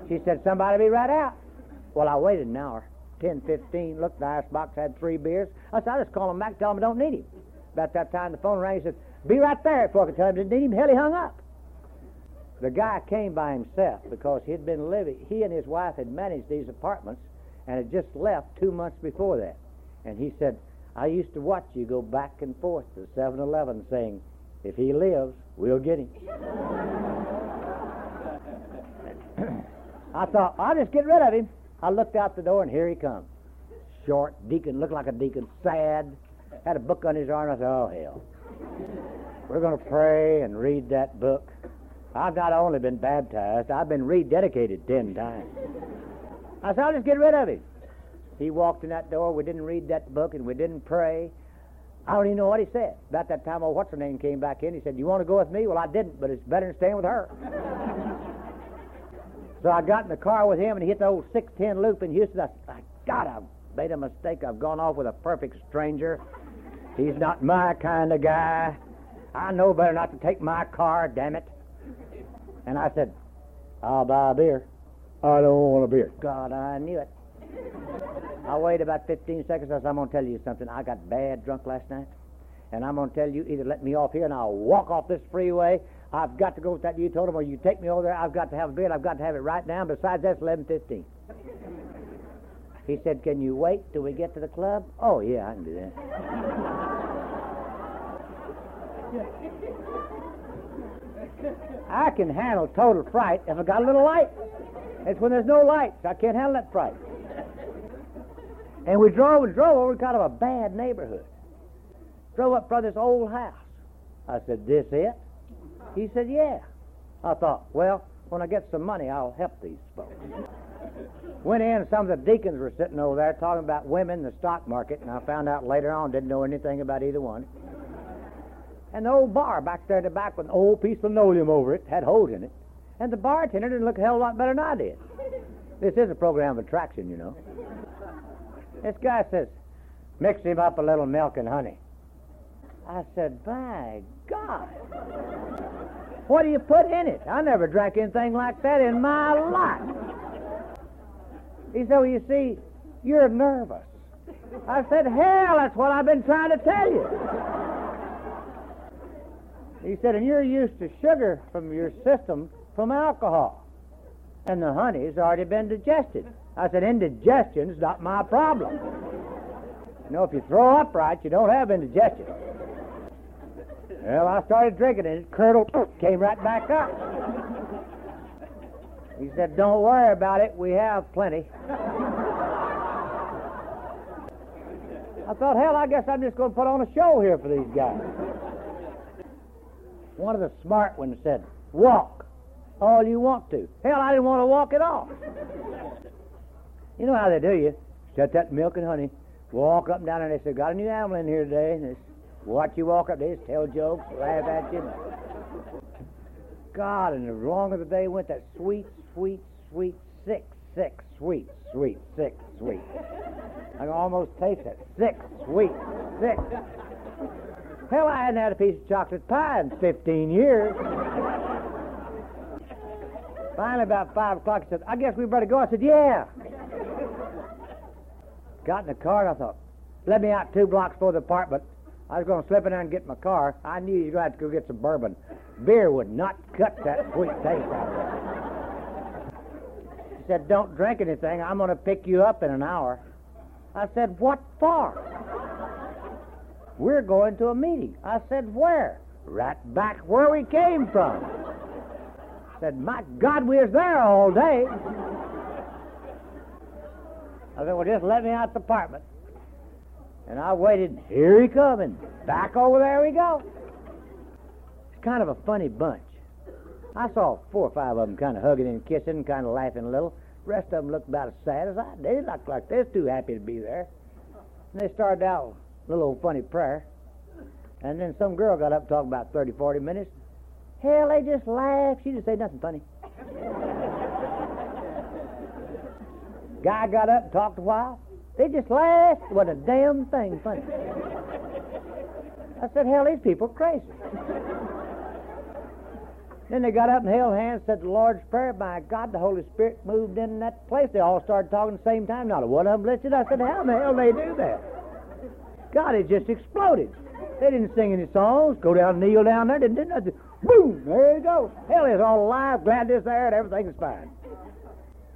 she said, somebody be right out. Well, I waited an hour, 10, 15, looked, the icebox had three beers. I said, I'll just call him back, tell him I don't need him. About that time, the phone rang. He said, be right there before I could tell him I didn't need him. Hell, he hung up. The guy came by himself because he'd been living, he and his wife had managed these apartments and had just left two months before that. And he said, I used to watch you go back and forth to 7 Eleven saying, if he lives, we'll get him. I thought, I'll just get rid of him. I looked out the door, and here he comes. Short, deacon, looked like a deacon, sad, had a book on his arm. I said, oh, hell. We're going to pray and read that book. I've not only been baptized, I've been rededicated ten times. I said, I'll just get rid of him. He walked in that door. We didn't read that book and we didn't pray. I don't even know what he said. About that time, old what's her name came back in. He said, "You want to go with me?" Well, I didn't, but it's better than staying with her. so I got in the car with him and he hit the old 610 loop in Houston. I said, God, I've made a mistake. I've gone off with a perfect stranger. He's not my kind of guy. I know better not to take my car, damn it. And I said, I'll buy a beer. I don't want a beer. God, I knew it. I waited about 15 seconds. I said, I'm going to tell you something. I got bad drunk last night. And I'm going to tell you, either let me off here and I'll walk off this freeway. I've got to go with that you told him, or you take me over there. I've got to have a beer. I've got to have it right now. Besides, that's 11.15. He said, can you wait till we get to the club? Oh, yeah, I can do that. I can handle total fright if I got a little light. It's when there's no lights. I can't handle that fright. And we drove and drove over kind of a bad neighborhood. Drove up front of this old house. I said, This it? He said, Yeah. I thought, well, when I get some money, I'll help these folks. Went in, some of the deacons were sitting over there talking about women in the stock market, and I found out later on didn't know anything about either one. And the old bar back there in the back with an old piece of linoleum over it, had holes in it. And the bartender didn't look a hell of a lot better than I did. This is a program of attraction, you know. This guy says, mix him up a little milk and honey. I said, by God, what do you put in it? I never drank anything like that in my life. He said, well, you see, you're nervous. I said, hell, that's what I've been trying to tell you. He said, and you're used to sugar from your system from alcohol. And the honey's already been digested. I said, indigestion's not my problem. You know, if you throw up right, you don't have indigestion. Well, I started drinking and it curdled, came right back up. He said, Don't worry about it, we have plenty. I thought, hell, I guess I'm just going to put on a show here for these guys. One of the smart ones said, Walk all you want to. Hell, I didn't want to walk at all. You know how they do you. Set that milk and honey. Walk up and down, and they say, Got a new animal in here today. And watch you walk up, just tell jokes, laugh at you. God, and the longer the day went, that sweet, sweet, sweet, sick, sick, sweet, sweet, sick, sweet. I can almost taste it. Sick, sweet, sick. Hell, I hadn't had a piece of chocolate pie in 15 years. Finally, about 5 o'clock, he said, I guess we better go. I said, yeah. Got in the car, and I thought, let me out two blocks for the apartment. I was going to slip in there and get my car. I knew you were going to go get some bourbon. Beer would not cut that sweet taste out of it. He said, Don't drink anything. I'm going to pick you up in an hour. I said, What for? We're going to a meeting. I said, Where? Right back where we came from. I said, My God, we was there all day. I said, Well, just let me out the apartment. And I waited. Here he coming. Back over there we go. It's kind of a funny bunch. I saw four or five of them kind of hugging and kissing, kind of laughing a little. The rest of them looked about as sad as I. They looked like they're too happy to be there. And they started out a little old funny prayer. And then some girl got up talking about 30, 40 minutes. Hell, they just laughed. She didn't say nothing funny. Guy got up and talked a while. They just laughed. What a damn thing funny. I said, hell, these people are crazy. then they got up and held hands, said the Lord's Prayer. My God, the Holy Spirit moved in that place. They all started talking at the same time. Not a one of them listened. I said, how in the hell they do that? God, it just exploded. They didn't sing any songs, go down, kneel down there, didn't do nothing. Boom, there you go. Hell is all alive, glad this there, and everything's fine.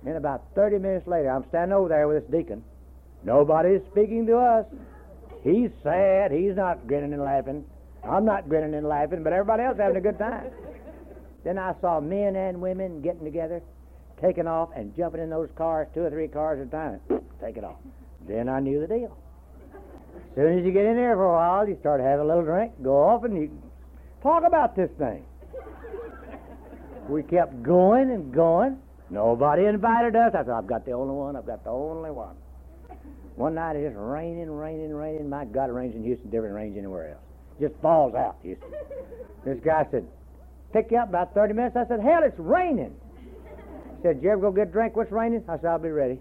Then about 30 minutes later, I'm standing over there with this deacon. Nobody's speaking to us. He's sad. He's not grinning and laughing. I'm not grinning and laughing, but everybody else having a good time. Then I saw men and women getting together, taking off and jumping in those cars, two or three cars at a time. Take it off. Then I knew the deal. As soon as you get in there for a while, you start having a little drink, go off, and you talk about this thing. We kept going and going. Nobody invited us. I said, I've got the only one. I've got the only one. One night it's raining, raining, raining. My God, it rains in Houston different than rains anywhere else. Just falls out, Houston. This guy said, pick you up about 30 minutes. I said, hell, it's raining. He said, you ever go get a drink? What's raining? I said, I'll be ready.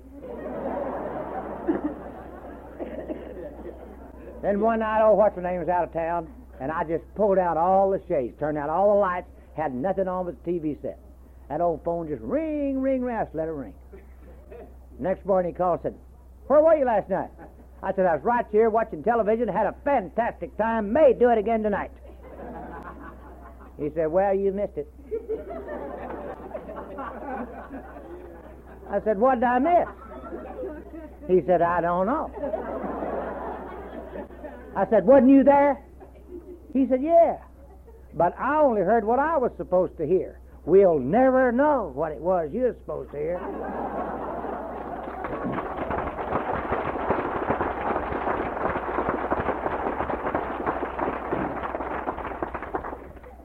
then one night, oh, what's her name was out of town, and I just pulled out all the shades, turned out all the lights, had nothing on but the TV set. That old phone just ring, ring, ring. Let it ring. Next morning he called and said, where were you last night? I said, I was right here watching television, had a fantastic time, may do it again tonight. He said, Well, you missed it. I said, What did I miss? He said, I don't know. I said, Wasn't you there? He said, Yeah. But I only heard what I was supposed to hear. We'll never know what it was you were supposed to hear.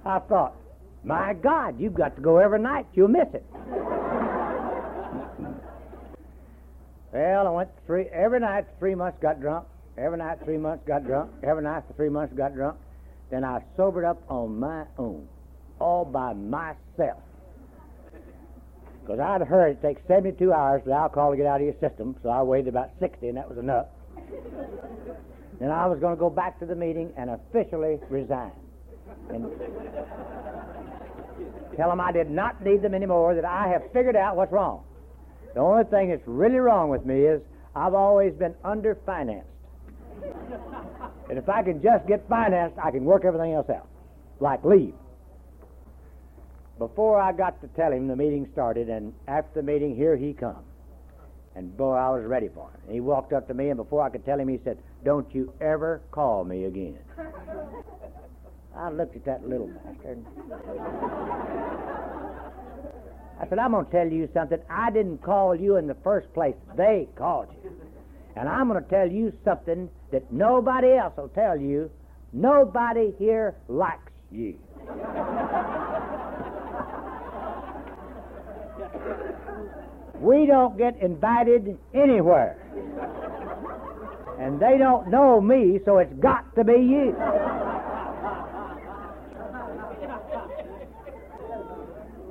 I thought, my God, you've got to go every night. You'll miss it. well, I went three every night for three months, got drunk. Every night, three months, got drunk. Every night for three months, got drunk. Then I sobered up on my own, all by myself. Because I'd heard it takes 72 hours for alcohol to get out of your system, so I waited about 60, and that was enough. then I was going to go back to the meeting and officially resign and tell them I did not need them anymore, that I have figured out what's wrong. The only thing that's really wrong with me is I've always been underfinanced. and if I can just get financed, I can work everything else out, like leave. Before I got to tell him, the meeting started, and after the meeting, here he come. And boy, I was ready for him. And he walked up to me, and before I could tell him, he said, Don't you ever call me again. I looked at that little bastard. I said, I'm going to tell you something. I didn't call you in the first place. They called you. And I'm going to tell you something that nobody else will tell you. Nobody here likes you. we don't get invited anywhere. And they don't know me, so it's got to be you.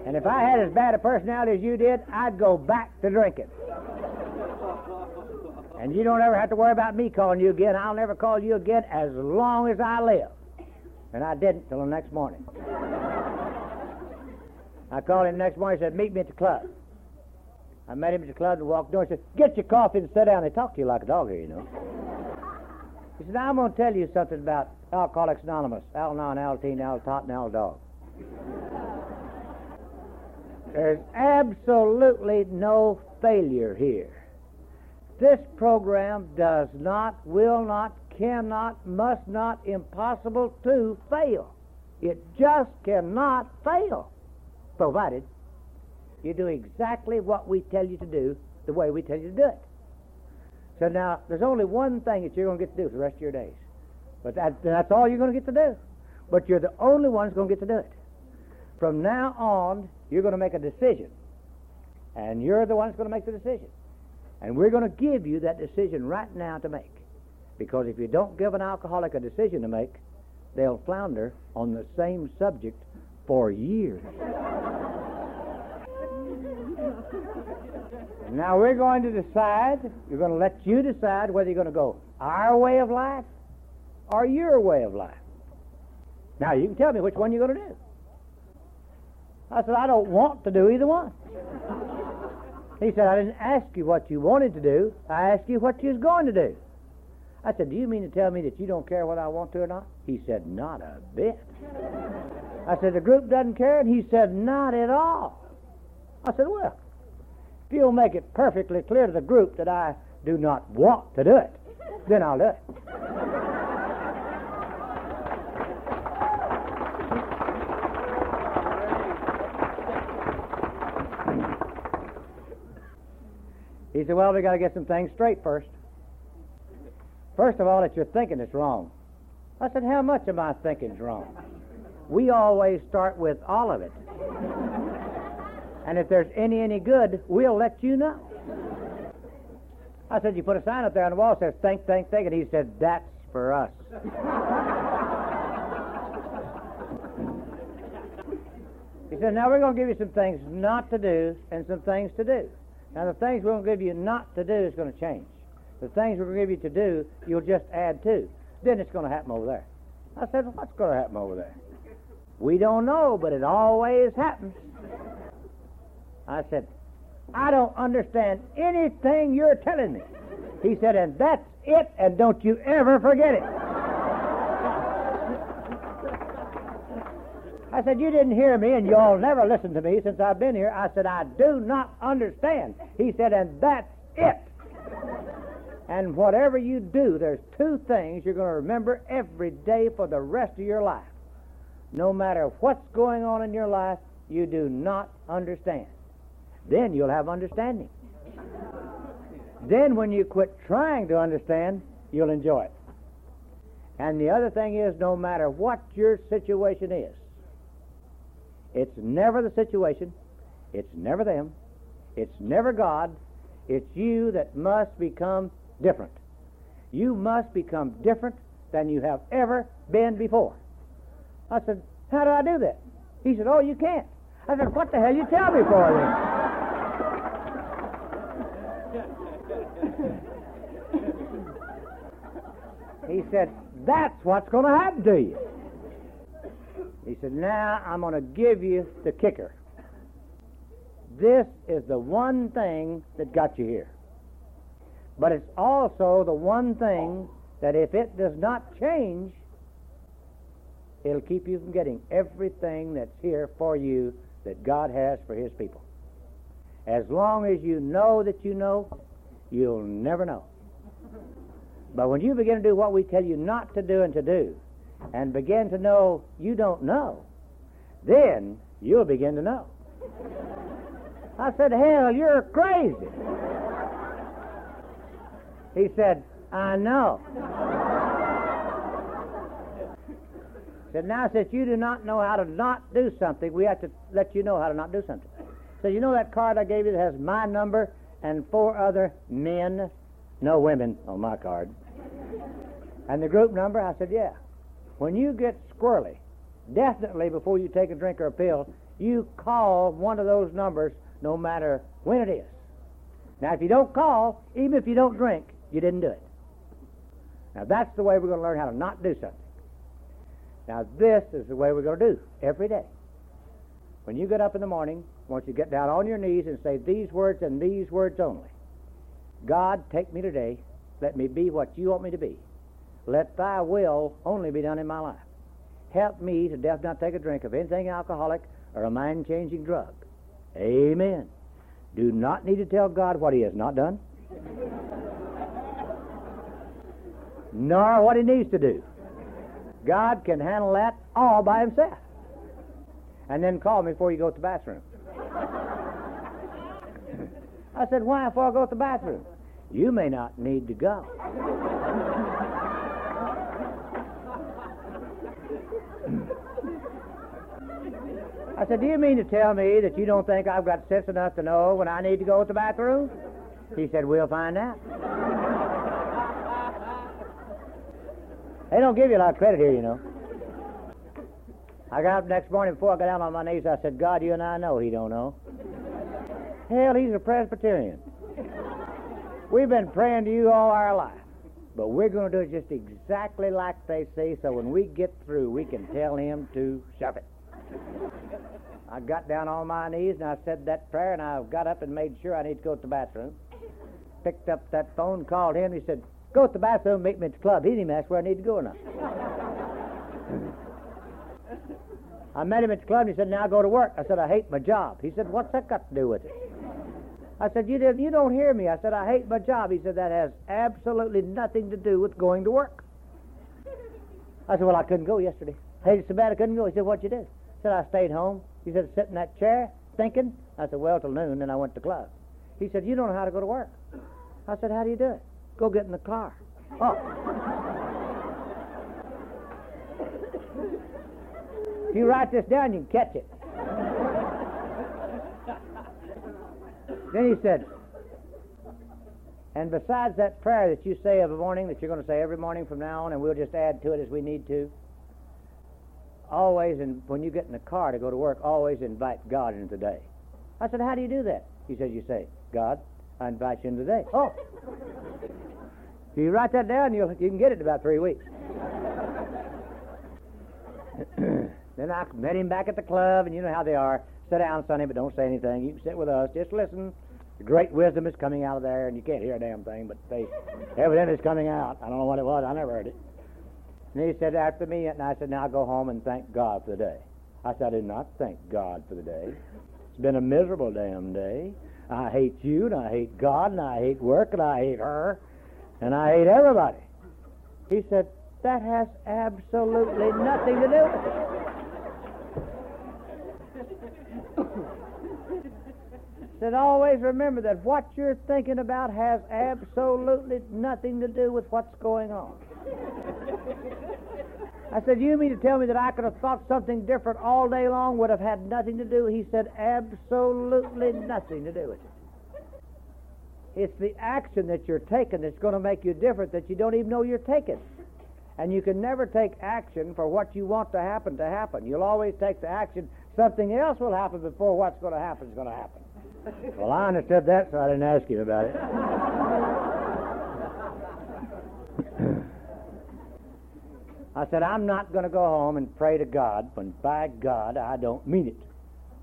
And if I had as bad a personality as you did, I'd go back to drinking. And you don't ever have to worry about me calling you again. I'll never call you again as long as I live. And I didn't till the next morning. I called him the next morning and said, Meet me at the club. I met him at the club and walked door and said, Get your coffee and sit down. They talk to you like a dog here, you know. He said, I'm going to tell you something about Alcoholics Anonymous, Al Non, Al Teen, Al Tot, and Al Dog. There's absolutely no failure here. This program does not, will not, cannot, must not, impossible to fail. It just cannot fail, provided you do exactly what we tell you to do the way we tell you to do it. So now, there's only one thing that you're going to get to do for the rest of your days. But that, that's all you're going to get to do. But you're the only one who's going to get to do it. From now on, you're going to make a decision. And you're the one that's going to make the decision. And we're going to give you that decision right now to make. Because if you don't give an alcoholic a decision to make, they'll flounder on the same subject for years. now we're going to decide, we're going to let you decide whether you're going to go our way of life or your way of life. Now you can tell me which one you're going to do. I said, I don't want to do either one. He said, I didn't ask you what you wanted to do. I asked you what you was going to do. I said, Do you mean to tell me that you don't care whether I want to or not? He said, Not a bit. I said, The group doesn't care? And he said, Not at all. I said, Well, if you'll make it perfectly clear to the group that I do not want to do it, then I'll do it. He said, Well, we got to get some things straight first. First of all, that you're thinking it's wrong. I said, How much am I thinking's wrong? We always start with all of it. And if there's any any good, we'll let you know. I said, You put a sign up there on the wall that says, Think, think, think. And he said, That's for us. he said, Now we're going to give you some things not to do and some things to do. Now, the things we're going to give you not to do is going to change. The things we're going to give you to do, you'll just add to. Then it's going to happen over there. I said, What's going to happen over there? We don't know, but it always happens. I said, I don't understand anything you're telling me. He said, And that's it, and don't you ever forget it. I said, You didn't hear me, and y'all never listened to me since I've been here. I said, I do not understand. He said, And that's it. And whatever you do, there's two things you're going to remember every day for the rest of your life. No matter what's going on in your life, you do not understand. Then you'll have understanding. then, when you quit trying to understand, you'll enjoy it. And the other thing is, no matter what your situation is, it's never the situation, it's never them, it's never God, it's you that must become different. You must become different than you have ever been before. I said, How do I do that? He said, Oh, you can't. I said, What the hell you tell me for then? he said, That's what's going to happen to you. He said, Now I'm going to give you the kicker. This is the one thing that got you here. But it's also the one thing that if it does not change, it'll keep you from getting everything that's here for you that God has for His people. As long as you know that you know, you'll never know. But when you begin to do what we tell you not to do and to do, and begin to know you don't know, then you'll begin to know. I said, Hell, you're crazy. He said, I know. Said, now since you do not know how to not do something, we have to let you know how to not do something. So you know that card I gave you that has my number and four other men, no women on my card, and the group number? I said, yeah. When you get squirrely, definitely before you take a drink or a pill, you call one of those numbers no matter when it is. Now, if you don't call, even if you don't drink, you didn't do it. Now, that's the way we're going to learn how to not do something. Now, this is the way we're going to do every day. When you get up in the morning, I want you to get down on your knees and say these words and these words only. God, take me today. Let me be what you want me to be. Let thy will only be done in my life. Help me to death not take a drink of anything alcoholic or a mind changing drug. Amen. Do not need to tell God what he has not done nor what he needs to do. God can handle that all by himself. And then call me before you go to the bathroom. I said, Why before I go to the bathroom? You may not need to go. I said, Do you mean to tell me that you don't think I've got sense enough to know when I need to go to the bathroom? He said, We'll find out. They don't give you a lot of credit here, you know. I got up next morning before I got down on my knees. I said, God, you and I know he don't know. Hell, he's a Presbyterian. We've been praying to you all our life. But we're going to do it just exactly like they say, so when we get through, we can tell him to shove it. I got down on my knees and I said that prayer, and I got up and made sure I need to go to the bathroom. Picked up that phone, called him. He said, Go to the bathroom, meet me at the club. He didn't ask where I need to go or not. I met him at the club and he said, Now go to work. I said, I hate my job. He said, What's that got to do with it? I said, you, didn't, you don't hear me. I said, I hate my job. He said, that has absolutely nothing to do with going to work. I said, well, I couldn't go yesterday. I hated so bad I couldn't go. He said, what'd you do? I said, I stayed home. He said, sit in that chair thinking. I said, well, till noon, then I went to the club. He said, you don't know how to go to work. I said, how do you do it? Go get in the car. Oh. if you write this down, you can catch it. Then he said, and besides that prayer that you say every morning, that you're going to say every morning from now on, and we'll just add to it as we need to, always, and when you get in the car to go to work, always invite God into the day. I said, how do you do that? He said, you say, God, I invite you into the day. Oh. If you write that down, you you can get it in about three weeks. then I met him back at the club, and you know how they are. Sit down, Sonny, but don't say anything. You can sit with us. Just listen. The great wisdom is coming out of there, and you can't hear a damn thing, but they evidently it's coming out. I don't know what it was. I never heard it. And he said after me, and I said, now go home and thank God for the day. I said, I did not thank God for the day. It's been a miserable damn day. I hate you, and I hate God, and I hate work, and I hate her, and I hate everybody. He said, that has absolutely nothing to do with it. said, always remember that what you're thinking about has absolutely nothing to do with what's going on. I said, you mean to tell me that I could have thought something different all day long would have had nothing to do? He said, absolutely nothing to do with it. It's the action that you're taking that's going to make you different that you don't even know you're taking. And you can never take action for what you want to happen to happen. You'll always take the action. Something else will happen before what's going to happen is going to happen. Well, I understood that, so I didn't ask you about it. I said, I'm not going to go home and pray to God when, by God, I don't mean it.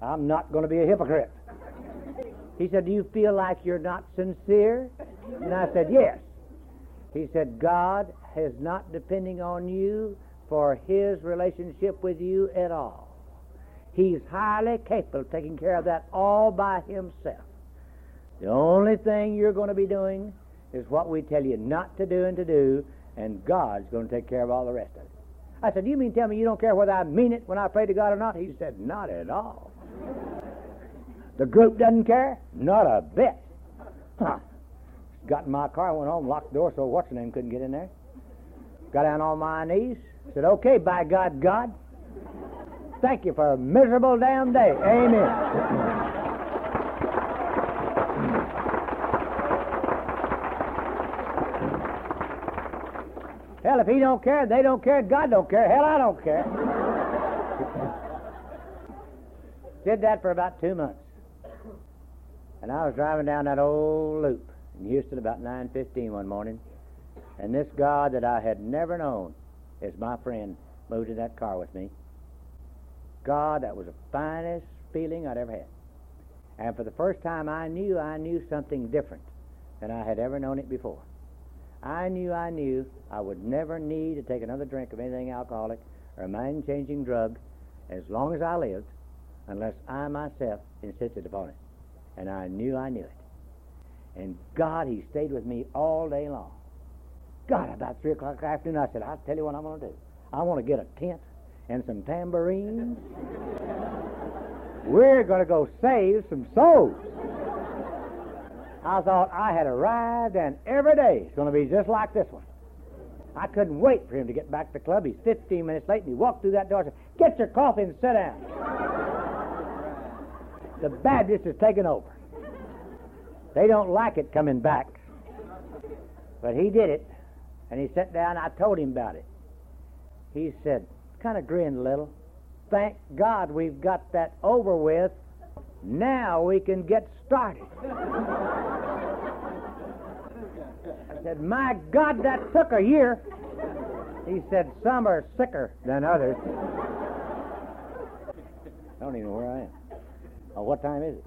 I'm not going to be a hypocrite. He said, Do you feel like you're not sincere? And I said, Yes. He said, God is not depending on you for his relationship with you at all. He's highly capable of taking care of that all by himself. The only thing you're going to be doing is what we tell you not to do and to do, and God's going to take care of all the rest of it. I said, Do You mean tell me you don't care whether I mean it when I pray to God or not? He said, Not at all. The group doesn't care? Not a bit. Huh. Got in my car, went home, locked the door so what's her name couldn't get in there. Got down on my knees, said, Okay, by God, God, Thank you for a miserable damn day. Amen. Hell, if he don't care, they don't care, God don't care. Hell, I don't care. Did that for about two months. And I was driving down that old loop in Houston about 9.15 one morning, and this God that I had never known as my friend moved in that car with me. God, that was the finest feeling I'd ever had. And for the first time, I knew I knew something different than I had ever known it before. I knew I knew I would never need to take another drink of anything alcoholic or a mind changing drug as long as I lived unless I myself insisted upon it. And I knew I knew it. And God, He stayed with me all day long. God, about 3 o'clock afternoon, I said, I'll tell you what I'm going to do. I want to get a tent and some tambourines. We're going to go save some souls. I thought I had arrived, and every day is going to be just like this one. I couldn't wait for him to get back to the club. He's 15 minutes late, and he walked through that door and said, Get your coffee and sit down. The Baptist is taking over. They don't like it coming back. But he did it, and he sat down. I told him about it. He said, kind of grinned a little. Thank God we've got that over with. Now we can get started. I said, My God, that took a year. He said, Some are sicker than others. I don't even know where I am. What time is it?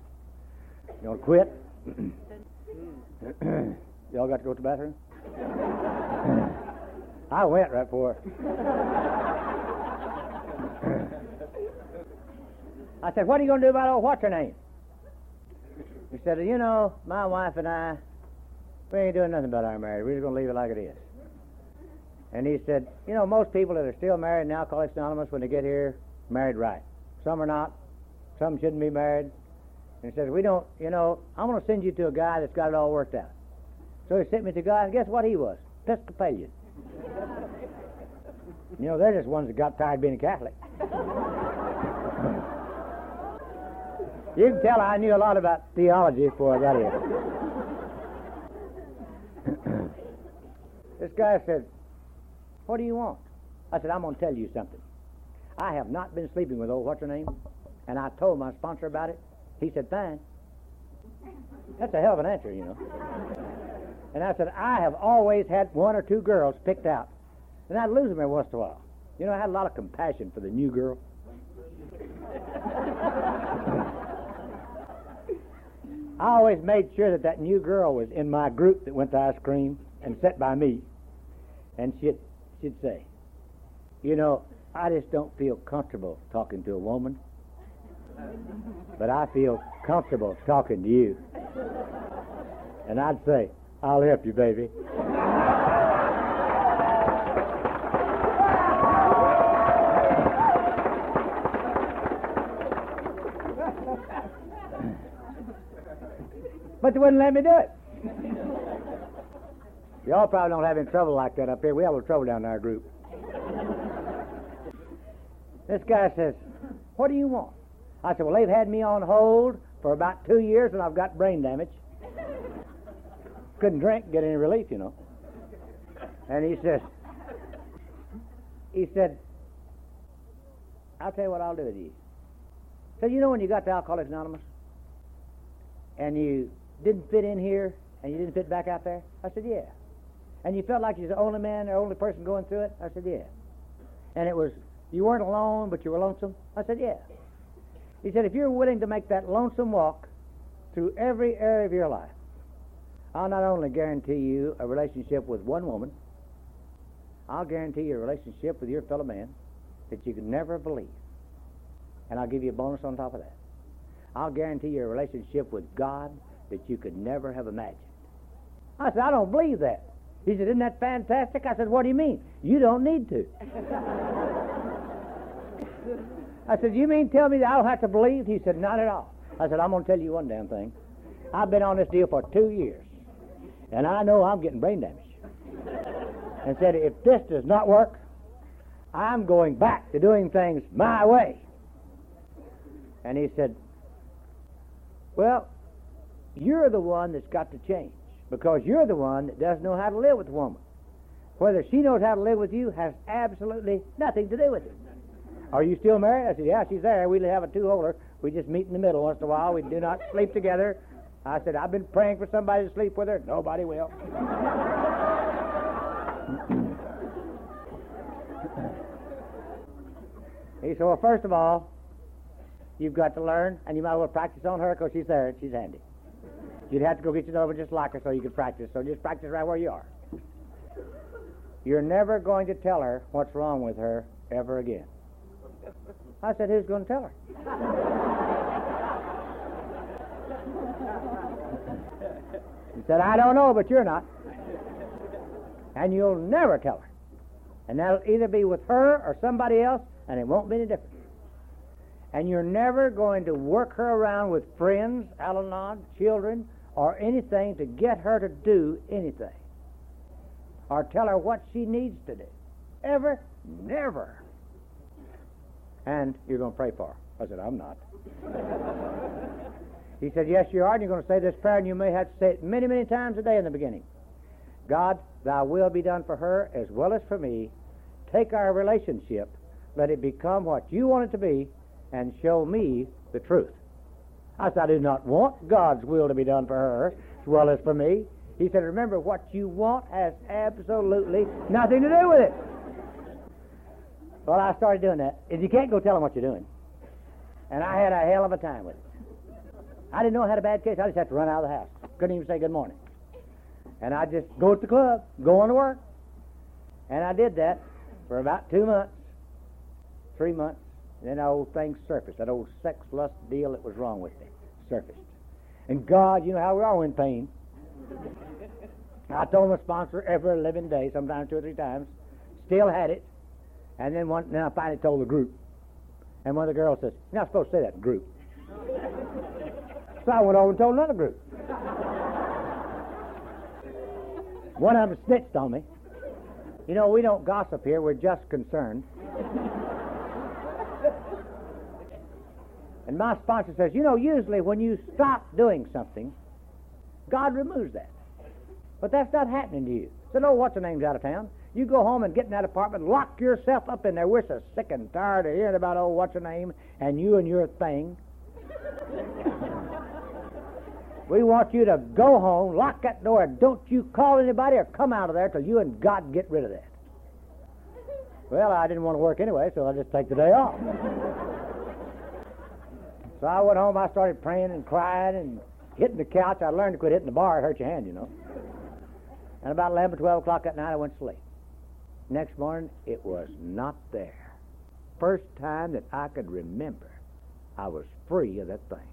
You want to quit? Y'all got to go to the bathroom? I went right for it. I said, What are you going to do about old what's her name? He said, You know, my wife and I, we ain't doing nothing about our marriage. We're just going to leave it like it is. And he said, You know, most people that are still married in Alcoholics Anonymous, when they get here, married right. Some are not. Some shouldn't be married. And he said, We don't, you know, I'm going to send you to a guy that's got it all worked out. So he sent me to a guy, and guess what he was? Episcopalian. you know, they're just ones that got tired being a Catholic. You can tell I knew a lot about theology before I got here. this guy said, What do you want? I said, I'm going to tell you something. I have not been sleeping with old what's her name, and I told my sponsor about it. He said, Fine. That's a hell of an answer, you know. And I said, I have always had one or two girls picked out, and I'd lose them every once in a while. You know, I had a lot of compassion for the new girl. I always made sure that that new girl was in my group that went to ice cream and sat by me. And she'd, she'd say, You know, I just don't feel comfortable talking to a woman, but I feel comfortable talking to you. And I'd say, I'll help you, baby. but they wouldn't let me do it. Y'all probably don't have any trouble like that up here. We have a little trouble down in our group. This guy says, What do you want? I said, Well, they've had me on hold for about two years and I've got brain damage. Couldn't drink, get any relief, you know. And he says, He said, I'll tell you what I'll do with you. So, you know, when you got to Alcoholics Anonymous and you didn't fit in here and you didn't fit back out there? I said, Yeah. And you felt like you was the only man, the only person going through it? I said, Yeah. And it was, you weren't alone, but you were lonesome? I said, Yeah. He said, If you're willing to make that lonesome walk through every area of your life, I'll not only guarantee you a relationship with one woman, I'll guarantee you a relationship with your fellow man that you could never believe. And I'll give you a bonus on top of that. I'll guarantee you a relationship with God that you could never have imagined. I said, I don't believe that. He said, Isn't that fantastic? I said, What do you mean? You don't need to. I said, You mean tell me that I don't have to believe? He said, Not at all. I said, I'm going to tell you one damn thing. I've been on this deal for two years, and I know I'm getting brain damage. And said, If this does not work, I'm going back to doing things my way. And he said, Well, you're the one that's got to change because you're the one that doesn't know how to live with a woman. Whether she knows how to live with you has absolutely nothing to do with it. Are you still married? I said, Yeah, she's there. We have a two holder. We just meet in the middle once in a while. We do not sleep together. I said, I've been praying for somebody to sleep with her. Nobody will. he said, Well, first of all, you've got to learn, and you might as well practice on her because she's there and she's handy. You'd have to go get you over just like her so you could practice. So just practice right where you are. You're never going to tell her what's wrong with her ever again. I said, Who's going to tell her? he said, I don't know, but you're not. And you'll never tell her. And that'll either be with her or somebody else, and it won't be any different. And you're never going to work her around with friends, Al-Anon, children, or anything to get her to do anything. Or tell her what she needs to do. Ever? Never. And you're going to pray for her. I said, I'm not. he said, Yes, you are, and you're going to say this prayer, and you may have to say it many, many times a day in the beginning. God, thy will be done for her as well as for me. Take our relationship, let it become what you want it to be, and show me the truth. I said, I do not want God's will to be done for her as well as for me. He said, Remember, what you want has absolutely nothing to do with it. Well, I started doing that. If you can't go tell them what you're doing. And I had a hell of a time with it. I didn't know I had a bad case. I just had to run out of the house. Couldn't even say good morning. And I just go to the club, go on to work. And I did that for about two months, three months. And then that old thing surfaced. That old sex lust deal that was wrong with me surfaced. And God, you know how we are in pain. I told my sponsor every living day, sometimes two or three times. Still had it. And then one, then I finally told the group. And one of the girls says, You're not supposed to say that in group. so I went over and told another group. One of them snitched on me. You know, we don't gossip here, we're just concerned. and my sponsor says, You know, usually when you stop doing something, God removes that. But that's not happening to you. So, no, what's the name's out of town? You go home and get in that apartment, lock yourself up in there. We're so sick and tired of hearing about, oh, what's her name, and you and your thing. we want you to go home, lock that door, and don't you call anybody or come out of there till you and God get rid of that. Well, I didn't want to work anyway, so I just take the day off. so I went home, I started praying and crying and hitting the couch. I learned to quit hitting the bar, it hurt your hand, you know. And about 11 or 12 o'clock that night, I went to sleep. Next morning, it was not there. First time that I could remember I was free of that thing.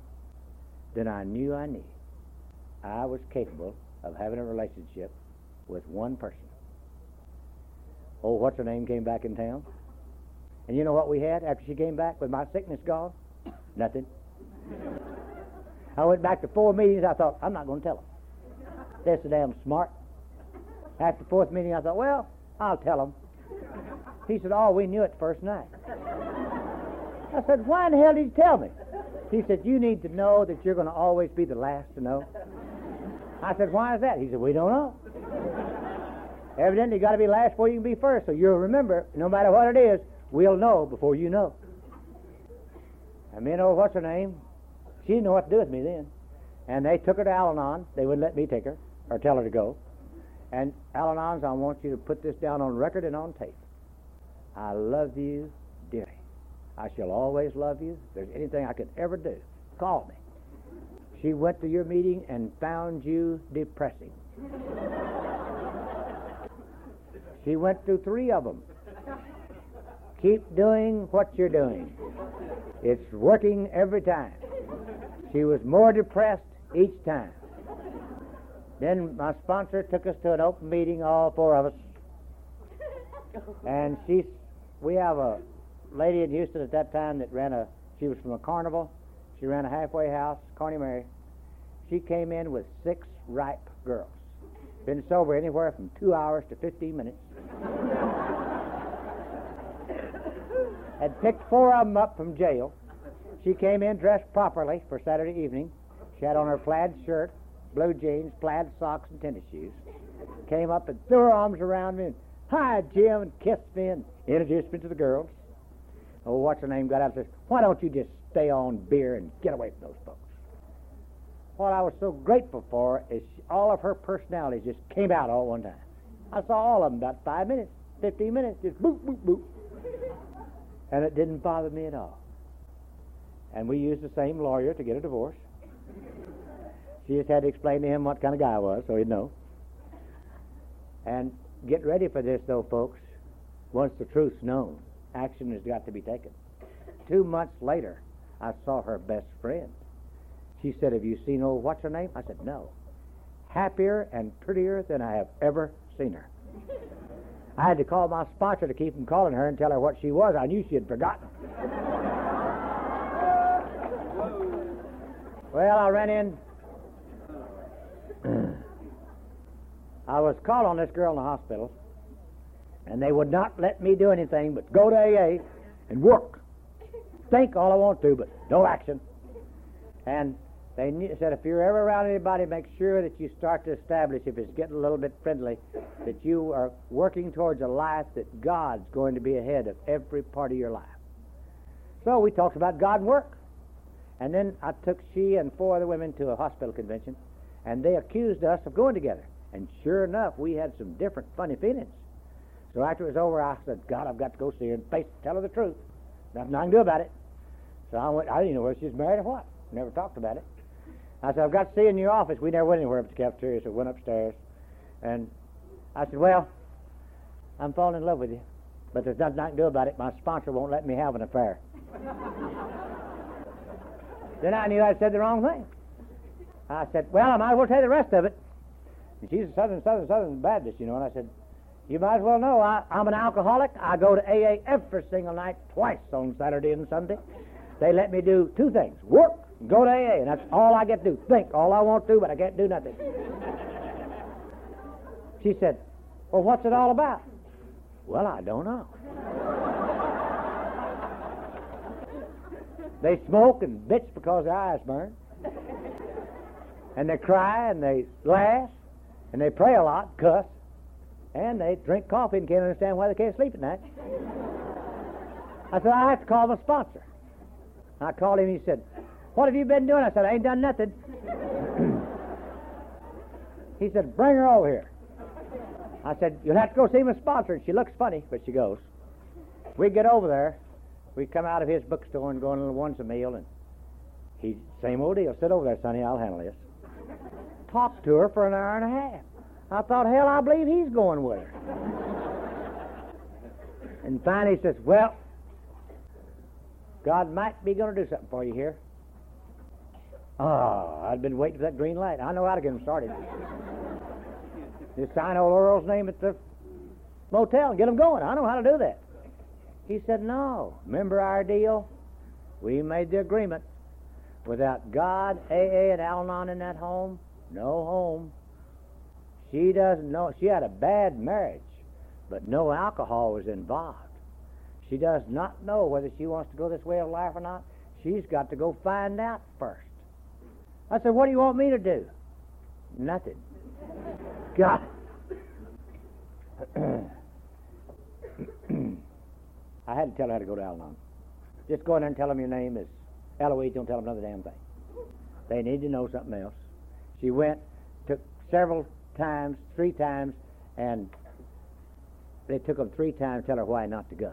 Then I knew I knew I was capable of having a relationship with one person. Oh, what's her name came back in town? And you know what we had after she came back with my sickness gone? Nothing. I went back to four meetings. I thought, I'm not going to tell them. They're so damn smart. After the fourth meeting, I thought, well, I'll tell him. He said, Oh, we knew it first night. I said, Why in the hell did you tell me? He said, You need to know that you're going to always be the last to know. I said, Why is that? He said, We don't know. Evidently, you got to be last before you can be first. So you'll remember, no matter what it is, we'll know before you know. And and old what's her name? She didn't know what to do with me then. And they took her to Al Anon. They wouldn't let me take her or tell her to go. And Al Anons, I want you to put this down on record and on tape. I love you dearly. I shall always love you. If there's anything I could ever do, call me. She went to your meeting and found you depressing. she went through three of them. Keep doing what you're doing. It's working every time. She was more depressed each time. Then my sponsor took us to an open meeting, all four of us. And she's, we have a lady in Houston at that time that ran a, she was from a carnival. She ran a halfway house, Carney Mary. She came in with six ripe girls. Been sober anywhere from two hours to 15 minutes. Had picked four of them up from jail. She came in dressed properly for Saturday evening. She had on her plaid shirt, blue jeans, plaid socks, and tennis shoes. Came up and threw her arms around me and, hi, Jim, and kissed me and introduced me to the girls. Oh, what's her name got out and says, why don't you just stay on beer and get away from those folks? What I was so grateful for is all of her personalities just came out all one time. I saw all of them about five minutes, 15 minutes, just boop, boop, boop. And it didn't bother me at all. And we used the same lawyer to get a divorce. She just had to explain to him what kind of guy I was, so he'd know. And get ready for this, though, folks. Once the truth's known, action has got to be taken. Two months later, I saw her best friend. She said, Have you seen old what's her name? I said, No. Happier and prettier than I have ever seen her. I had to call my sponsor to keep from calling her and tell her what she was. I knew she had forgotten. well, I ran in I was called on this girl in the hospital, and they would not let me do anything but go to AA and work. Think all I want to, but no action. And they said if you're ever around anybody, make sure that you start to establish, if it's getting a little bit friendly, that you are working towards a life that God's going to be ahead of every part of your life. So we talked about God and work. And then I took she and four other women to a hospital convention, and they accused us of going together. And sure enough, we had some different funny feelings. So after it was over, I said, God, I've got to go see her and face, tell her the truth. Nothing I can do about it. So I went. I didn't know whether she was married or what. Never talked about it. I said, I've got to see you in your office. We never went anywhere up to the cafeteria, so went upstairs. And I said, Well, I'm falling in love with you, but there's nothing I can do about it. My sponsor won't let me have an affair. then I knew I said the wrong thing. I said, Well, I might as well tell you the rest of it. And she's a Southern, Southern, Southern Baptist, you know. And I said, You might as well know I, I'm an alcoholic. I go to AA every single night, twice on Saturday and Sunday. They let me do two things work go to AA, and that's all I get to do. Think all I want to, but I can't do nothing. She said, Well, what's it all about? Well, I don't know. they smoke and bitch because their eyes burn. And they cry and they laugh and they pray a lot, cuss, and they drink coffee and can't understand why they can't sleep at night. I said, I have to call my sponsor. I called him. He said, What have you been doing? I said, I ain't done nothing. he said, Bring her over here. I said, You'll have to go see my sponsor. And she looks funny, but she goes. We get over there. We come out of his bookstore and go in a little once a meal, and he, same old deal. Sit over there, Sonny. I'll handle this. Talked to her for an hour and a half. I thought, hell, I believe he's going with her. and finally he says, Well, God might be going to do something for you here. Oh, I'd been waiting for that green light. I know how to get him started. Just sign old Earl's name at the motel and get him going. I know how to do that. He said, No. Remember our deal? We made the agreement. Without God, AA, and Al Anon in that home, no home. She doesn't know. She had a bad marriage, but no alcohol was involved. She does not know whether she wants to go this way of life or not. She's got to go find out first. I said, What do you want me to do? Nothing. God. I had to tell her how to go to Al. Just go in there and tell them your name is Eloise. Don't tell them another damn thing. They need to know something else. She went, took several times, three times, and they took them three times to tell her why not to go.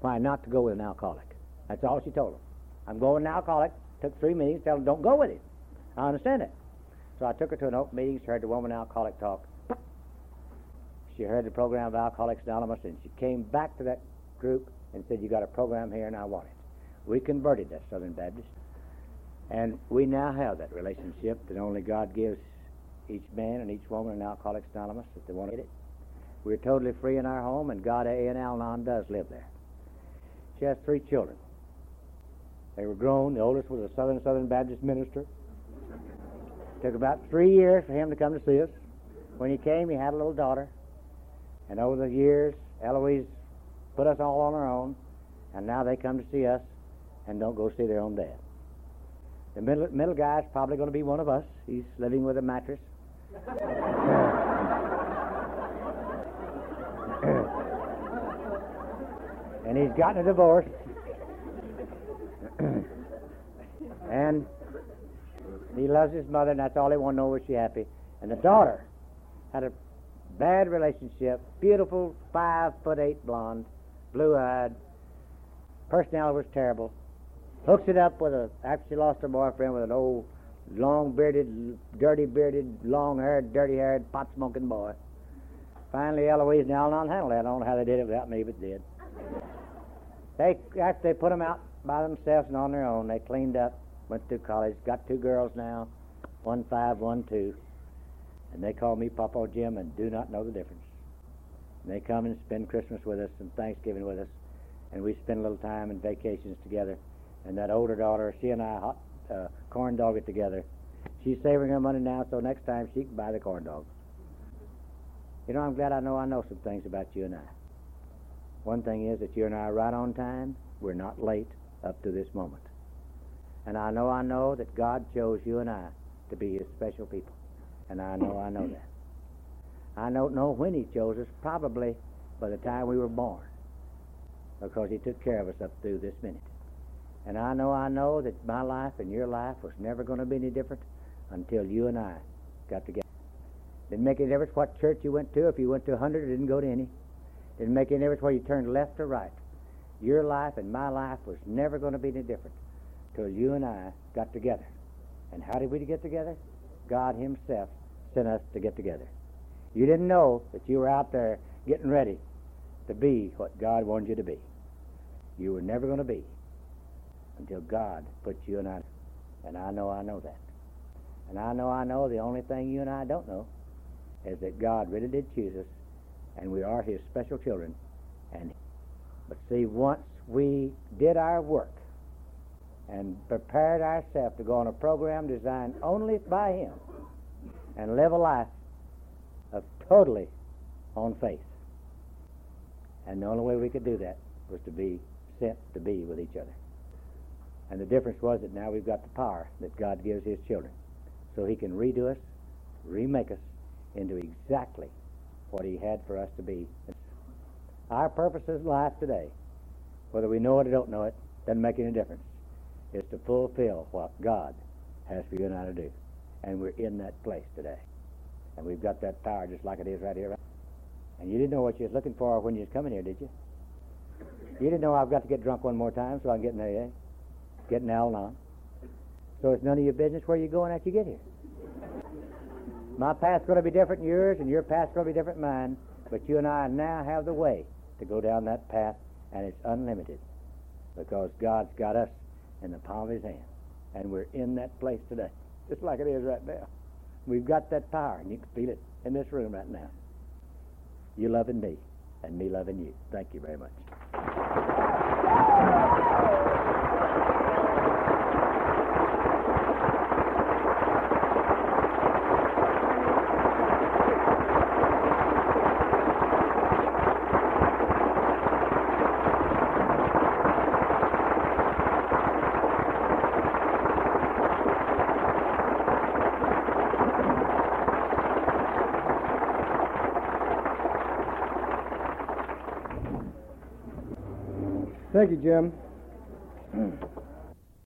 Why not to go with an alcoholic. That's all she told them. I'm going with an alcoholic. Took three meetings, tell them don't go with him. I understand it. So I took her to an open meeting. She heard the woman alcoholic talk. She heard the program of Alcoholics Anonymous, and she came back to that group and said, You got a program here, and I want it. We converted that Southern Baptist, and we now have that relationship that only God gives each man and each woman in Alcoholics Anonymous if they want to get it. We're totally free in our home, and God A. and Al Anon does live there. She has three children. They were grown. The oldest was a Southern Southern Baptist minister. Took about three years for him to come to see us. When he came, he had a little daughter. And over the years, Eloise put us all on our own, and now they come to see us and don't go see their own dad. The middle, middle guy's probably going to be one of us. He's living with a mattress. and he's gotten a divorce. and he loves his mother, and that's all he wants to know is she happy. And the daughter had a bad relationship, beautiful, five foot eight blonde, blue eyed. Personality was terrible. Hooks it up with a, after she lost her boyfriend, with an old, long bearded, dirty bearded, long haired, dirty haired, pot smoking boy. Finally, Eloise and Al Anon handled that. I don't know how they did it without me, but did. They, after they put them out by themselves and on their own, they cleaned up, went to college, got two girls now, one five, one two. And they call me Papa Jim and do not know the difference. And they come and spend Christmas with us and Thanksgiving with us, and we spend a little time and vacations together. And that older daughter, she and I hot, uh, corn dog it together. She's saving her money now, so next time she can buy the corn dogs. You know, I'm glad I know I know some things about you and I. One thing is that you and I are right on time. We're not late up to this moment. And I know I know that God chose you and I to be His special people. And I know I know that. I don't know when He chose us, probably by the time we were born, because He took care of us up through this minute. And I know, I know that my life and your life was never going to be any different until you and I got together. Didn't make any difference what church you went to. If you went to a 100 or didn't go to any. Didn't make any difference whether you turned left or right. Your life and my life was never going to be any different until you and I got together. And how did we get together? God Himself sent us to get together. You didn't know that you were out there getting ready to be what God wanted you to be. You were never going to be until God put you and I. And I know I know that. And I know I know the only thing you and I don't know is that God really did choose us, and we are His special children. And but see, once we did our work and prepared ourselves to go on a program designed only by Him and live a life of totally on faith. And the only way we could do that was to be sent to be with each other. And the difference was that now we've got the power that God gives His children. So He can redo us, remake us into exactly what He had for us to be. Our purpose in life today, whether we know it or don't know it, doesn't make any difference, is to fulfill what God has for you and I to do. And we're in that place today. And we've got that power just like it is right here. And you didn't know what you was looking for when you was coming here, did you? You didn't know I've got to get drunk one more time so I can get in AA, get in Al-Anon. So it's none of your business where you're going after you get here. My path's going to be different than yours, and your path's going to be different than mine. But you and I now have the way to go down that path, and it's unlimited because God's got us in the palm of His hand, and we're in that place today, just like it is right now. We've got that power, and you can feel it in this room right now. You loving me, and me loving you. Thank you very much. Thank you, Jim.